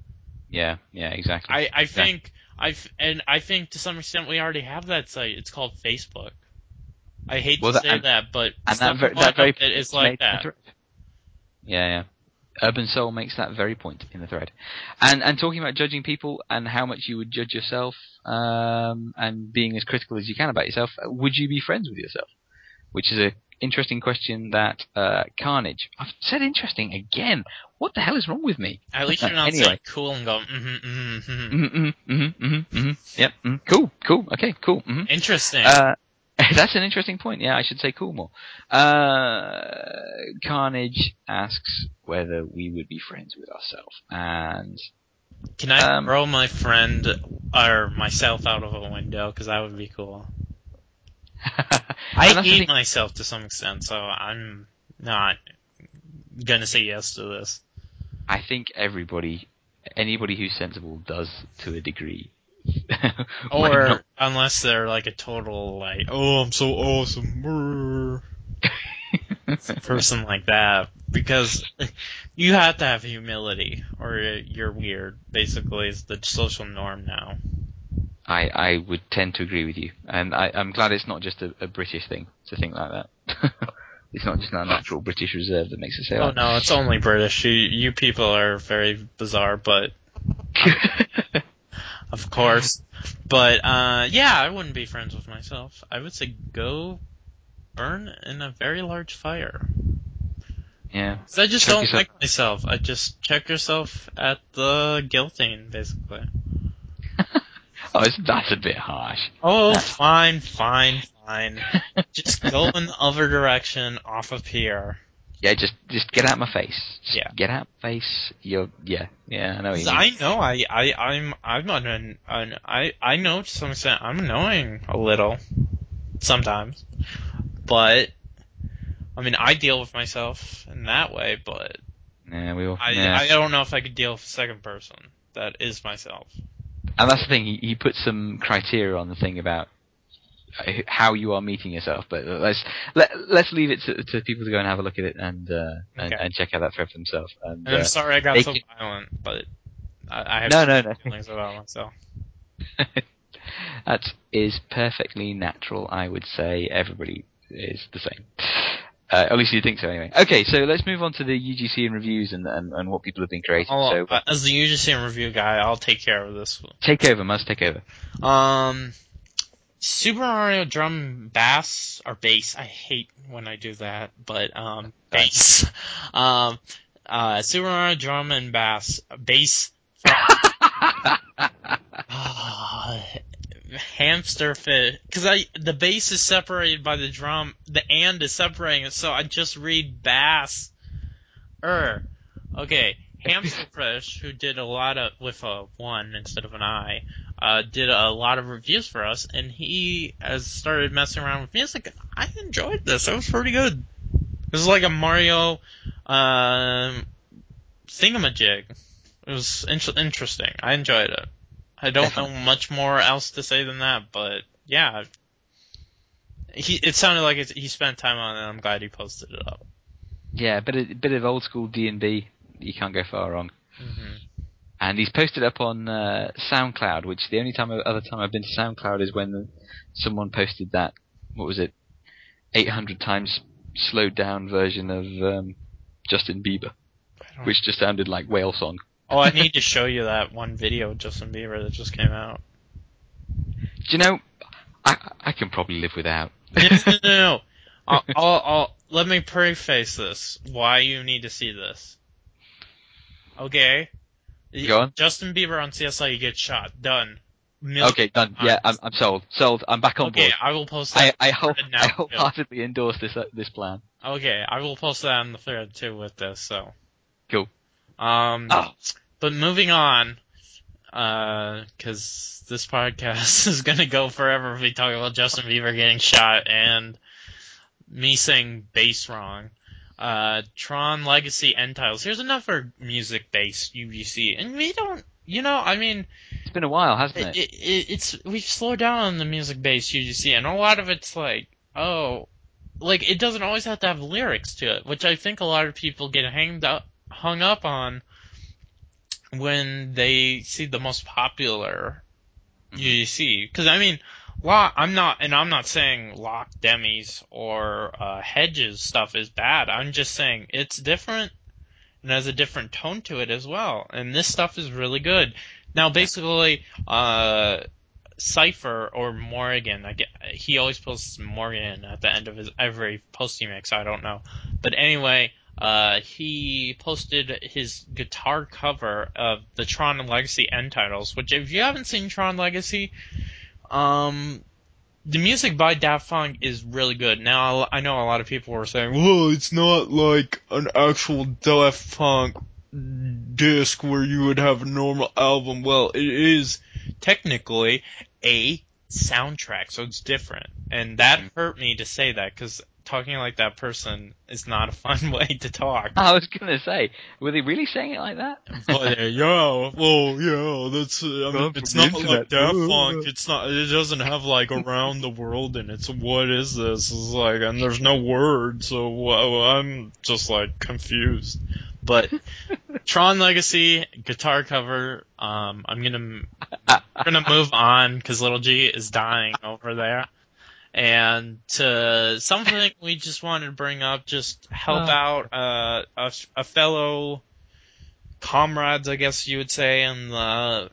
[SPEAKER 1] yeah, yeah, exactly.
[SPEAKER 2] I I think I and I think to some extent we already have that site. It's called Facebook. I hate
[SPEAKER 1] Well,
[SPEAKER 2] to
[SPEAKER 1] that-
[SPEAKER 2] say
[SPEAKER 1] and-
[SPEAKER 2] that, but
[SPEAKER 1] and that, ver- that
[SPEAKER 2] like
[SPEAKER 1] very
[SPEAKER 2] it is like
[SPEAKER 1] made in the
[SPEAKER 2] that.
[SPEAKER 1] Yeah, yeah. Urban Soul makes that very point in the thread, and and talking about judging people and how much you would judge yourself, um, and being as critical as you can about yourself. Would you be friends with yourself? Which is a interesting question that uh, Carnage. I've said interesting again. What the hell is wrong with me?
[SPEAKER 2] At least you're not
[SPEAKER 1] Anyway.
[SPEAKER 2] saying cool and going, mm-hmm, mm-hmm, mm-hmm.
[SPEAKER 1] Mm-hmm, mm-hmm, mm-hmm, mm-hmm. Yep. Mm, cool. Cool. Okay. Cool. Mm-hmm.
[SPEAKER 2] Interesting.
[SPEAKER 1] Uh, that's an interesting point. Yeah, I should say cool more. Uh, Carnage asks whether we would be friends with ourselves, and
[SPEAKER 2] Can I
[SPEAKER 1] um,
[SPEAKER 2] throw my friend or myself out of a window? Because that would be cool. I
[SPEAKER 1] that's the
[SPEAKER 2] hate
[SPEAKER 1] thing-
[SPEAKER 2] myself to some extent, so I'm not gonna say yes to this.
[SPEAKER 1] I think everybody, anybody who's sensible, does to a degree.
[SPEAKER 2] Or
[SPEAKER 1] not-
[SPEAKER 2] unless they're like a total like, oh, I'm so awesome, person like that, because you have to have humility, or you're weird. Basically, is the social norm now.
[SPEAKER 1] I, I would tend to agree with you, and I, I'm glad it's not just a, a British thing to think like that. it's not just our natural British reserve that makes us say
[SPEAKER 2] Oh
[SPEAKER 1] that.
[SPEAKER 2] no, it's only British. You, you people are very bizarre, but of course. But uh, yeah, I wouldn't be friends with myself. I would say go burn in a very large fire.
[SPEAKER 1] yeah.
[SPEAKER 2] I just
[SPEAKER 1] Check
[SPEAKER 2] don't
[SPEAKER 1] yourself.
[SPEAKER 2] like myself. I just check yourself at the guillotine, basically.
[SPEAKER 1] Oh, that's a bit harsh.
[SPEAKER 2] Oh,
[SPEAKER 1] That's-
[SPEAKER 2] fine, fine, fine. Just go in the other direction off of here.
[SPEAKER 1] Yeah, just just get out my face. Just
[SPEAKER 2] Yeah.
[SPEAKER 1] Get out my face. You're yeah, yeah, I know what you mean.
[SPEAKER 2] I know I, I, I'm, I'm not an, an, I, I know to some extent I'm annoying a little. Sometimes. But, I mean, I deal with myself in that way, but
[SPEAKER 1] Yeah, we all.
[SPEAKER 2] I,
[SPEAKER 1] yeah.
[SPEAKER 2] I don't know if I could deal with a second person. That is myself.
[SPEAKER 1] And that's the thing. He, he put some criteria on the thing about uh, how you are meeting yourself. But let's let let's leave it to, to people to go and have a look at it and uh, and,
[SPEAKER 2] Okay.
[SPEAKER 1] and check out that thread for themselves. And,
[SPEAKER 2] And I'm
[SPEAKER 1] uh,
[SPEAKER 2] sorry I got so
[SPEAKER 1] can-
[SPEAKER 2] violent, but I, I have
[SPEAKER 1] no, no, no.
[SPEAKER 2] feelings about myself.
[SPEAKER 1] that is perfectly natural. I would say everybody is the same. Uh, at least you think so, anyway. Okay, so let's move on to the UGC and reviews and, and, and what people have been creating.
[SPEAKER 2] I'll,
[SPEAKER 1] so
[SPEAKER 2] uh, as the UGC and review guy, I'll take care of this.
[SPEAKER 1] take over, must take over.
[SPEAKER 2] Um, Super Mario Drum Bass or Bass. I hate when I do that, but um, bass. Um, uh, Super Mario Drum and Bass Bass. hamster fish because I the bass is separated by the drum, the and is separating, so I just read bass. Er, okay, hamster fish who did a lot of with a one instead of an I, uh, did a lot of reviews for us, and he has started messing around with music. I enjoyed this. It was pretty good. It was like a Mario, um, thingamajig. It was in- interesting. I enjoyed it. I don't know much more else to say than that, but yeah, he it sounded like he spent time on it. and I'm glad he posted it up.
[SPEAKER 1] Yeah, a bit of, bit of old school D and B. You can't go far wrong.
[SPEAKER 2] hmm
[SPEAKER 1] And he's posted up on uh, SoundCloud, which the only time other time I've been to SoundCloud is when someone posted that. What was it? 800 times slowed down version of um, Justin Bieber, which just sounded like whale song.
[SPEAKER 2] Oh, I need to show you that one video of Justin Bieber that just came out.
[SPEAKER 1] Do you know? I I can probably live without.
[SPEAKER 2] no, no, no, no. I'll, I'll, I'll, let me preface this. Why you need to see this. Okay.
[SPEAKER 1] Go on.
[SPEAKER 2] Justin Bieber on CSI gets shot. Done. Million
[SPEAKER 1] Okay, done. Yeah, I'm, I'm sold. Sold. I'm back on
[SPEAKER 2] Okay,
[SPEAKER 1] board.
[SPEAKER 2] I will post that.
[SPEAKER 1] I hope I wholeheartedly endorse this uh, this plan.
[SPEAKER 2] Okay, I will post that on the thread too with this. So.
[SPEAKER 1] Cool.
[SPEAKER 2] Um.
[SPEAKER 1] Oh,
[SPEAKER 2] But moving on, uh, cause this podcast is gonna go forever if we talk about Justin Bieber getting shot and me saying bass wrong. Uh, Tron Legacy End Titles. Here's another music based UGC, and we don't, you know, I mean,
[SPEAKER 1] it's been a while, hasn't
[SPEAKER 2] it,
[SPEAKER 1] it?
[SPEAKER 2] it, it's we've slowed down on the music based UGC, and a lot of it's like, oh, like it doesn't always have to have lyrics to it, which I think a lot of people get hanged up, hung up on when they see the most popular UGC. Because I mean, Lock, I'm not, and I'm not saying Lock Demis or uh, Hedges stuff is bad. I'm just saying it's different and has a different tone to it as well. And this stuff is really good. Now, basically, uh, Cipher or Morgan, I get, he always posts Morgan at the end of his every post he makes. I don't know, but anyway, uh, he posted his guitar cover of the Tron Legacy end titles. Which, if you haven't seen Tron Legacy, um, the music by Daft Punk is really good. Now, I know a lot of people were saying, well, it's not like an actual Daft Punk disc where you would have a normal album. Well, it is technically a soundtrack, so it's different. And that hurt me to say that because talking like that person is not a fun way to talk.
[SPEAKER 1] I was gonna say, were they really saying it like that?
[SPEAKER 2] But uh, yeah, well, yeah, that's. Uh, I mean, it's
[SPEAKER 1] from the
[SPEAKER 2] not like
[SPEAKER 1] internet.
[SPEAKER 2] Daft Punk. It's not. It doesn't have like around the world in it. So what is this? It's like, and there's no word. So well, I'm just like confused. But Tron Legacy guitar cover. Um, I'm gonna I'm gonna move on because Little G is dying over there. And to something we just wanted to bring up, just help
[SPEAKER 1] Oh.
[SPEAKER 2] out uh, a, a fellow comrades, I guess you would say, in the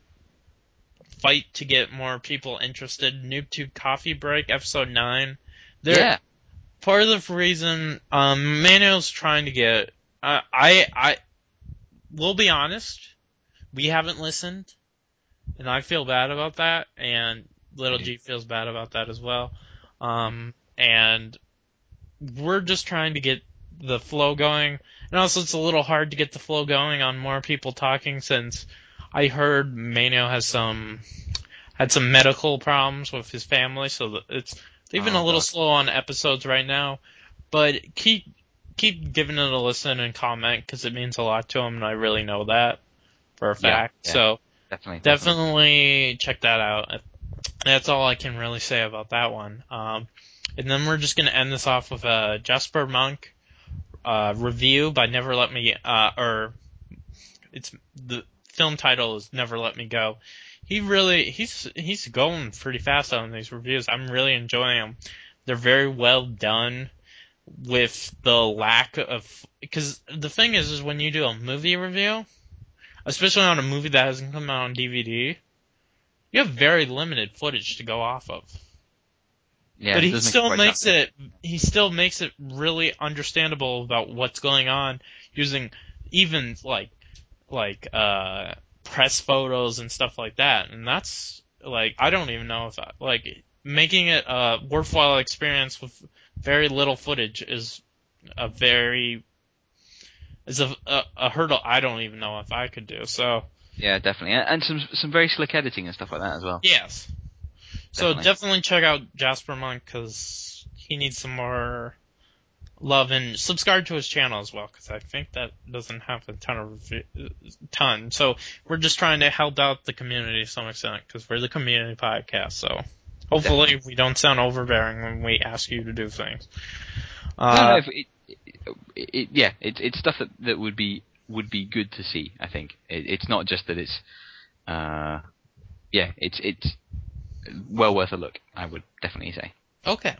[SPEAKER 2] fight to get more people interested. NoobTube Coffee Break, episode nine. They're,
[SPEAKER 1] yeah.
[SPEAKER 2] part of the reason um Mano's trying to get uh, I I we'll be honest, we haven't listened and I feel bad about that and little G feels bad about that as well. Um and we're just trying to get the flow going. And also it's a little hard to get the flow going on more people talking since I heard Mano has some had some medical problems with his family, so it's they've been
[SPEAKER 1] Oh,
[SPEAKER 2] a little
[SPEAKER 1] God.
[SPEAKER 2] slow on episodes right now. But keep keep giving it a listen and comment because it means a lot to him, and I really know that for a fact.
[SPEAKER 1] yeah.
[SPEAKER 2] So
[SPEAKER 1] Definitely.
[SPEAKER 2] definitely check that out. That's all I can really say about that one. Um, and then we're just gonna end this off with a Jasper Monk uh, review by Never Let Me, uh, or it's the film title is Never Let Me Go. He really he's he's going pretty fast on these reviews. I'm really enjoying them. They're very well done with the lack of because the thing is is when you do a movie review, especially on a movie that hasn't come out on DVD, you have very limited footage to go off of.
[SPEAKER 1] Yeah,
[SPEAKER 2] but he
[SPEAKER 1] does make
[SPEAKER 2] still makes
[SPEAKER 1] that-
[SPEAKER 2] it he still makes it really understandable about what's going on using even like like uh press photos and stuff like that. And that's like I don't even know if I, like making it a worthwhile experience with very little footage is a very is a, a, a hurdle I don't even know if I could do. So
[SPEAKER 1] Yeah, definitely, and, some some very slick editing and stuff like that as well.
[SPEAKER 2] yes, so
[SPEAKER 1] Definitely.
[SPEAKER 2] definitely check out Jasper Monk because he needs some more love and subscribe to his channel as well because I think that doesn't have a ton of ton. So we're just trying to help out the community to some extent because we're the community podcast. So hopefully we don't sound overbearing when we ask you to do things. Uh,
[SPEAKER 1] no, if it, it, it, yeah, it's it's stuff that, that would be would be good to see. I think it, it's not just that it's, uh, yeah, it's it's well worth a look. I would definitely say.
[SPEAKER 2] Okay.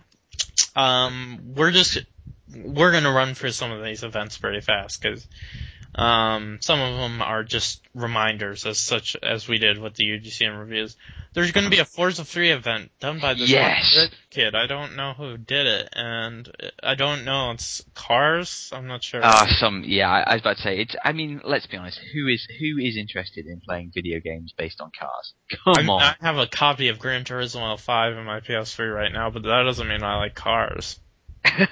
[SPEAKER 2] Um, we're just we're gonna run through some of these events pretty fast because um, some of them are just reminders, as such as we did with the UGCM reviews. There's gonna be a Forza 3 event done by this
[SPEAKER 1] Yes.
[SPEAKER 2] kid. I don't know who did it, and I don't know. It's Cars. I'm not sure.
[SPEAKER 1] Ah, some yeah. I, I was about to say it's. I mean, let's be honest. Who is who is interested in playing video games based on cars?
[SPEAKER 2] I,
[SPEAKER 1] Come
[SPEAKER 2] mean,
[SPEAKER 1] on.
[SPEAKER 2] I have a copy of Gran Turismo 5 in my PS3 right now, but that doesn't mean I like cars.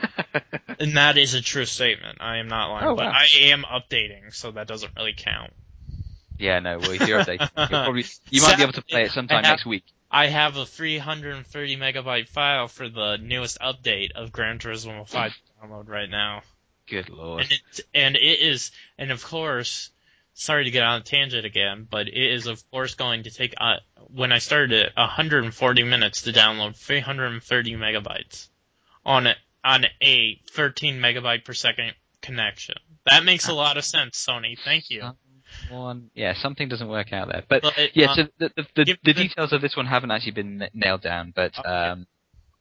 [SPEAKER 2] And that is a true statement. I am not lying,
[SPEAKER 1] Oh,
[SPEAKER 2] but
[SPEAKER 1] wow.
[SPEAKER 2] I am updating, so that doesn't really count.
[SPEAKER 1] yeah, no. Well, if you're updated, you'll probably you might be able to play it sometime
[SPEAKER 2] have-
[SPEAKER 1] next week.
[SPEAKER 2] I have a 330 megabyte file for the newest update of Gran Turismo 5 to download right now,
[SPEAKER 1] Good lord.
[SPEAKER 2] and it and it is, and of course, sorry to get on a tangent again, but it is of course going to take uh, when I started it 140 minutes to download 330 megabytes on a, on a 13 megabyte per second connection. That makes a lot of sense, Sony. Thank you.
[SPEAKER 1] One, yeah, something doesn't work out there. But
[SPEAKER 2] But,
[SPEAKER 1] yeah,
[SPEAKER 2] uh,
[SPEAKER 1] so the the, the, the
[SPEAKER 2] the-
[SPEAKER 1] details of this one haven't actually been nailed down, but
[SPEAKER 2] Okay.
[SPEAKER 1] um,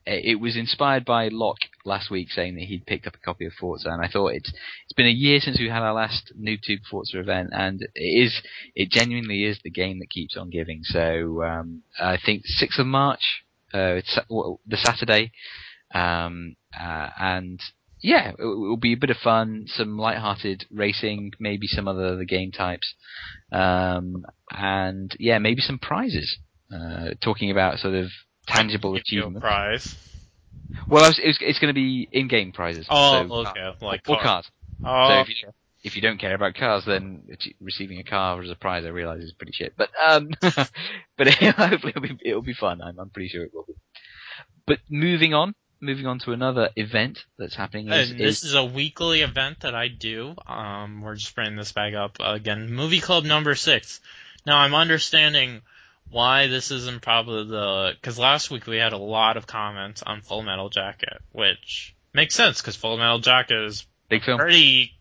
[SPEAKER 1] it, was inspired by Locke last week saying that he'd picked up a copy of Forza, and I thought it's it's been a year since we had our last NoobTube Forza event, and it is it genuinely is the game that keeps on giving. So um, I think sixth of March, uh, it's well, the Saturday, um, uh, and yeah, it, it will be a bit of fun, some light-hearted racing, maybe some other the game types, um, and yeah, maybe some prizes. Uh, talking about sort of tangible
[SPEAKER 2] Give you a
[SPEAKER 1] achievements.
[SPEAKER 2] prize.
[SPEAKER 1] Well, I was, it's, it's going to be in-game prizes.
[SPEAKER 2] Oh,
[SPEAKER 1] so,
[SPEAKER 2] okay. Like
[SPEAKER 1] or
[SPEAKER 2] car-
[SPEAKER 1] cars.
[SPEAKER 2] Oh,
[SPEAKER 1] So if you, if you don't care about cars, then receiving a car as a prize, I realise is pretty shit. But um, but hopefully it'll be it'll be fun. I'm I'm pretty sure it will be. But moving on, moving on to another event that's happening is,
[SPEAKER 2] and this
[SPEAKER 1] is
[SPEAKER 2] is a weekly event that I do. Um, we're just bringing this back up again. Movie Club number six. Now I'm understanding why this isn't probably the because last week we had a lot of comments on Full Metal Jacket, which makes sense because Full Metal Jacket is
[SPEAKER 1] big film.
[SPEAKER 2] pretty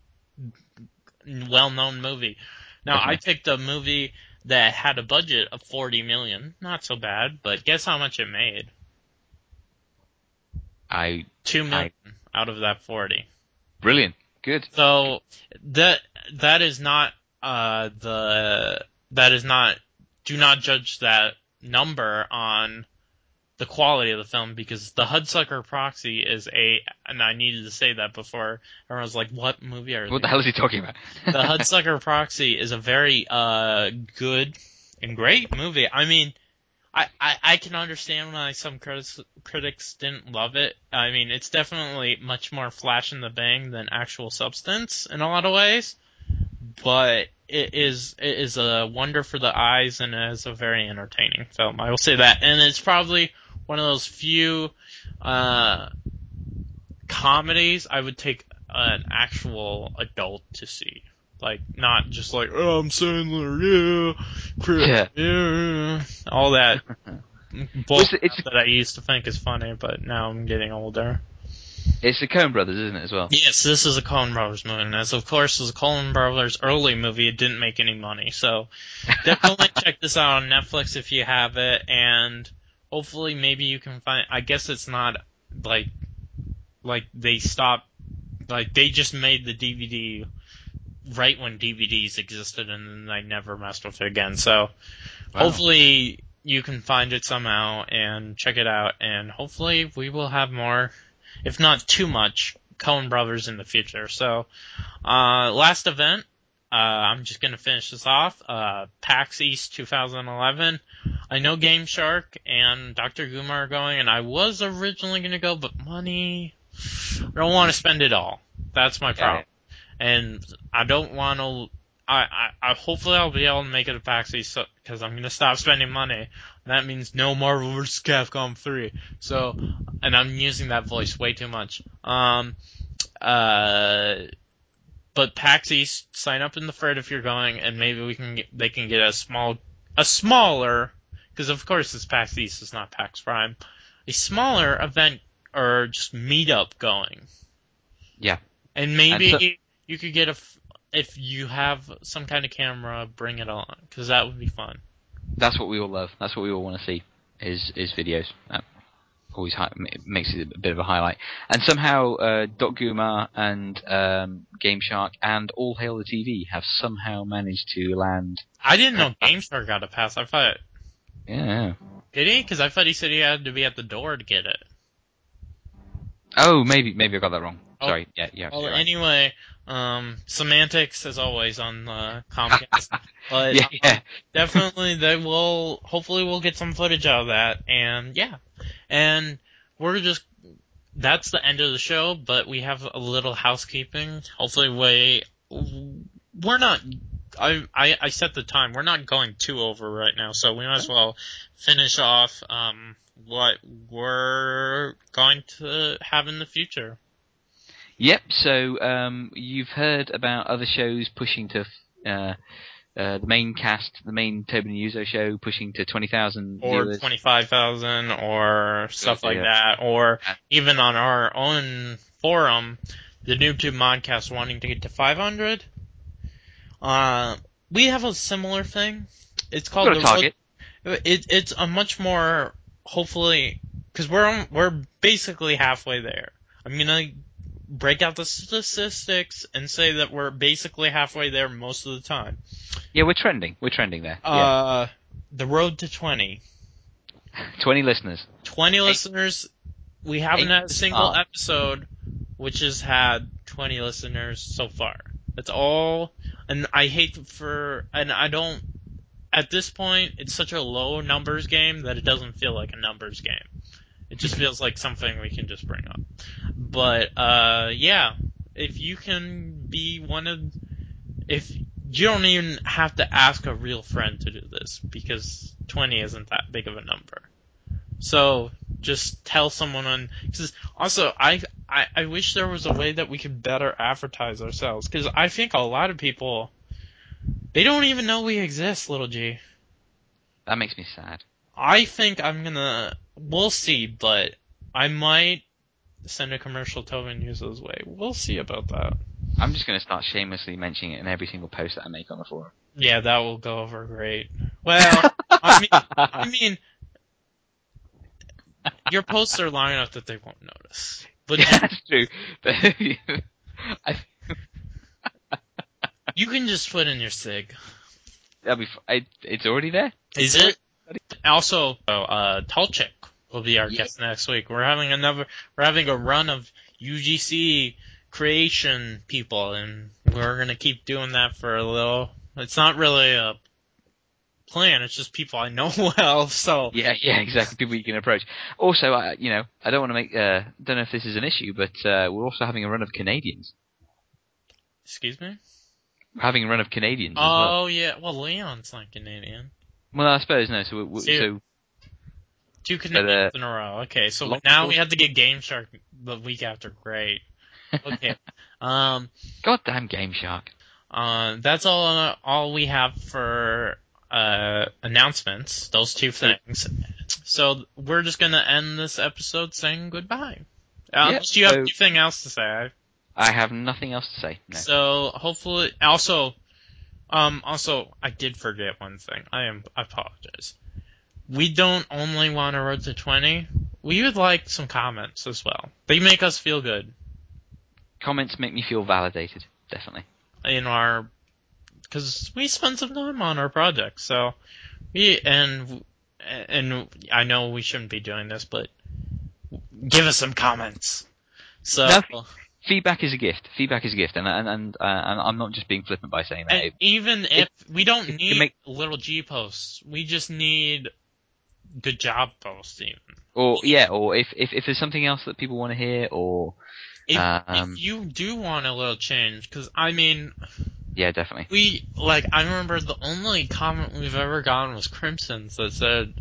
[SPEAKER 2] well-known movie. Now I picked a movie that had a budget of 40 million, not so bad, but guess how much it made?
[SPEAKER 1] I
[SPEAKER 2] Two million out of that 40.
[SPEAKER 1] brilliant, good.
[SPEAKER 2] So that that is not uh the that is not do not judge that number on the quality of the film because the Hudsucker Proxy is a and I needed to say that before everyone was like what movie are
[SPEAKER 1] What the hell is he talking about?
[SPEAKER 2] the Hudsucker Proxy is a very uh good and great movie. I mean, I, I, can understand why some critics critics didn't love it. I mean, it's definitely much more flash in the bang than actual substance in a lot of ways, but it is it is a wonder for the eyes and it is a very entertaining film. I will say that, and it's probably one of those few uh, comedies I would take an actual adult to see. Like, not just like, oh, I'm Sandler, yeah, Chris,
[SPEAKER 1] Yeah.
[SPEAKER 2] yeah, all that bullshit
[SPEAKER 1] it's- it's-
[SPEAKER 2] that I used to think is funny, but now I'm getting older.
[SPEAKER 1] It's the Coen Brothers, isn't it, as well?
[SPEAKER 2] Yes, this is a Coen Brothers movie, and as of course is a Coen Brothers early movie, it didn't make any money, so definitely check this out on Netflix if you have it, and hopefully maybe you can find. I guess it's not like like they stopped, like they just made the DVD right when DVDs existed, and then they never messed with it again. So
[SPEAKER 1] Wow.
[SPEAKER 2] hopefully you can find it somehow and check it out, and hopefully we will have more, if not too much, Coen Brothers in the future. So, uh, last event, uh, I'm just gonna finish this off. Uh, PAX East 2011. I know Game Shark and Dr. Guma are going, and I was originally going to go, but money, I don't want to spend it all. That's my problem. And I don't want to. I, I, I hopefully I'll be able to make it a PAX East so, because I'm gonna stop spending money. That means no Marvel vs. Capcom 3. So, and I'm using that voice way too much. Um, uh, but PAX East, sign up in the Fred if you're going, and maybe we can get, they can get a small, a smaller, because of course it's PAX East, it's not PAX Prime, a smaller event or just meetup going.
[SPEAKER 1] Yeah.
[SPEAKER 2] And maybe
[SPEAKER 1] And so-
[SPEAKER 2] you could get a, f- if you have some kind of camera, bring it on, because that would be fun.
[SPEAKER 1] That's what we all love. That's what we all want to see. Is is videos. That always hi- makes it a bit of a highlight. And somehow, uh, Dot Gumar and um, Game Shark and All Hail the TV have somehow managed to land.
[SPEAKER 2] I didn't know GameStar got a pass. I thought,
[SPEAKER 1] Yeah.
[SPEAKER 2] did he? Because I thought he said he had to be at the door to get it.
[SPEAKER 1] Oh, maybe maybe I got that wrong.
[SPEAKER 2] Oh.
[SPEAKER 1] Sorry. Yeah, yeah.
[SPEAKER 2] Well,
[SPEAKER 1] right.
[SPEAKER 2] anyway, um, semantics as always on uh, Comcast, but
[SPEAKER 1] yeah, yeah.
[SPEAKER 2] definitely they will. Hopefully, we'll get some footage out of that, and yeah, and we're just. That's the end of the show, but we have a little housekeeping. Hopefully, we we're not. I, I I set the time. We're not going too over right now, so we might as well finish off um what we're going to have in the future.
[SPEAKER 1] Yep. So um, you've heard about other shows pushing to uh, uh, the main cast, the main Tobin and show, pushing to twenty thousand
[SPEAKER 2] or 25,000 or stuff like
[SPEAKER 1] Yeah.
[SPEAKER 2] that, or even on our own forum, the YouTube Modcast wanting to get to 500. Uh, we have a similar thing. It's called the
[SPEAKER 1] target.
[SPEAKER 2] Road, it, it's a much more, hopefully, because we're, on- we're basically halfway there. I'm gonna break out the statistics and say that we're basically halfway there most of the time.
[SPEAKER 1] Yeah, we're trending. We're trending there.
[SPEAKER 2] Uh, the road to 20.
[SPEAKER 1] Twenty listeners.
[SPEAKER 2] 20 listeners. We haven't
[SPEAKER 1] Eight
[SPEAKER 2] had a single
[SPEAKER 1] stars.
[SPEAKER 2] episode which has had 20 listeners so far. That's all. And I hate for, and I don't, at this point, it's such a low numbers game that it doesn't feel like a numbers game. It just feels like something we can just bring up. But, uh, yeah, if you can be one of, if, you don't even have to ask a real friend to do this because 20 isn't that big of a number. So just tell someone on. Cause also, I, I I wish there was a way that we could better advertise ourselves. Because I think a lot of people they don't even know we exist, little G.
[SPEAKER 1] That makes me sad.
[SPEAKER 2] I think I'm gonna. We'll see, but I might send a commercial Tobin Yuzo's way. We'll see about that.
[SPEAKER 1] I'm just going to start shamelessly mentioning it in every single post that I make on the forum.
[SPEAKER 2] Yeah, that will go over great. Well, I mean, I mean, your posts are long enough that they won't notice. But
[SPEAKER 1] yeah, that's true.
[SPEAKER 2] You can just put in your sig.
[SPEAKER 1] that'll be. f- I, it's already there.
[SPEAKER 2] Is it? Also, uh, Tulchik will be our
[SPEAKER 1] Yeah.
[SPEAKER 2] guest next week. We're having another, we're having a run of UGC creation people, and we're gonna keep doing that for a little. It's not really a plan. It's just people I know well. So
[SPEAKER 1] Yeah, yeah, exactly. People you can approach. Also, I, you know, I don't want to make. Uh, don't know if this is an issue, but uh, we're also having a run of Canadians.
[SPEAKER 2] excuse me.
[SPEAKER 1] We're having a run of Canadians. as well.
[SPEAKER 2] Oh yeah. Well, Leon's not Canadian.
[SPEAKER 1] Well, I suppose no. So, we,
[SPEAKER 2] See,
[SPEAKER 1] so
[SPEAKER 2] Two
[SPEAKER 1] uh,
[SPEAKER 2] in a row. Okay, so now we have to get Game Shark the week after. Great. Okay. um.
[SPEAKER 1] goddamn Game Shark.
[SPEAKER 2] Uh, that's all all we have for uh, announcements. Those two things. So we're just gonna end this episode saying goodbye. Uh, Unless you have
[SPEAKER 1] so-
[SPEAKER 2] anything else to say.
[SPEAKER 1] I have nothing else to say. No.
[SPEAKER 2] So hopefully, also, um, also I did forget one thing. I am I apologize. We don't only want a road to twenty. We would like some comments as well. They make us feel good
[SPEAKER 1] Comments make me feel validated. Definitely.
[SPEAKER 2] in our because we spend some time on our project. So we and and I know we shouldn't be doing this, but give us some comments. So
[SPEAKER 1] No, Feedback is a gift. Feedback is a gift, and and and, uh, and I'm not just being flippant by saying that.
[SPEAKER 2] even if we don't need
[SPEAKER 1] make-
[SPEAKER 2] little G posts, we just need good job post even.
[SPEAKER 1] Or yeah, or if if, if there's something else that people want to hear, or
[SPEAKER 2] If,
[SPEAKER 1] Um,
[SPEAKER 2] if you do want a little change, because I mean,
[SPEAKER 1] yeah, definitely.
[SPEAKER 2] we like I remember the only comment we've ever gotten was Crimson's that said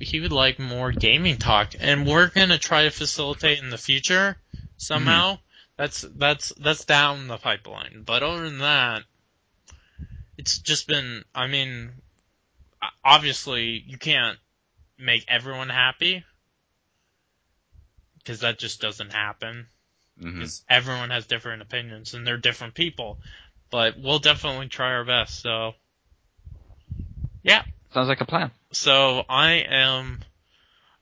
[SPEAKER 2] he would like more gaming talk, and we're gonna try to facilitate in the future somehow. That's that's that's down the pipeline. But other than that, it's just been. I mean, obviously you can't make everyone happy because that just doesn't happen because everyone has different opinions and they're different people. But we'll definitely try our best. So, yeah.
[SPEAKER 1] Sounds like a plan.
[SPEAKER 2] So I am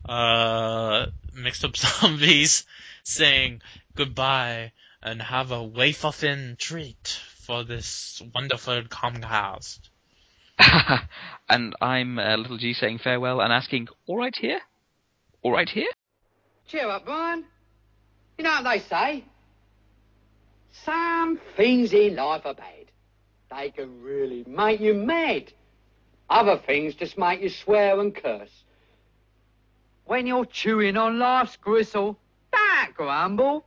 [SPEAKER 2] uh mixed up zombies saying goodbye and have a wafer-thin treat for this wonderful Comcast.
[SPEAKER 1] and I'm uh, Little G saying farewell and asking, all right here? All right here?
[SPEAKER 3] Cheer up, Brian. You know what they say? Some things in life are bad. They can really make you mad. Other things just make you swear and curse. When you're chewing on life's gristle, don't grumble.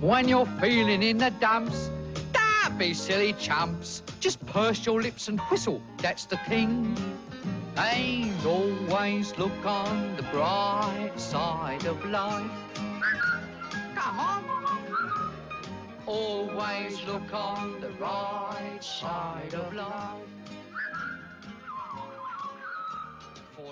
[SPEAKER 3] When you're feeling in the dumps, don't be silly chumps. Just purse your lips and whistle, that's the thing. And always look on the bright side of life. Come on. Always look on the right side of life.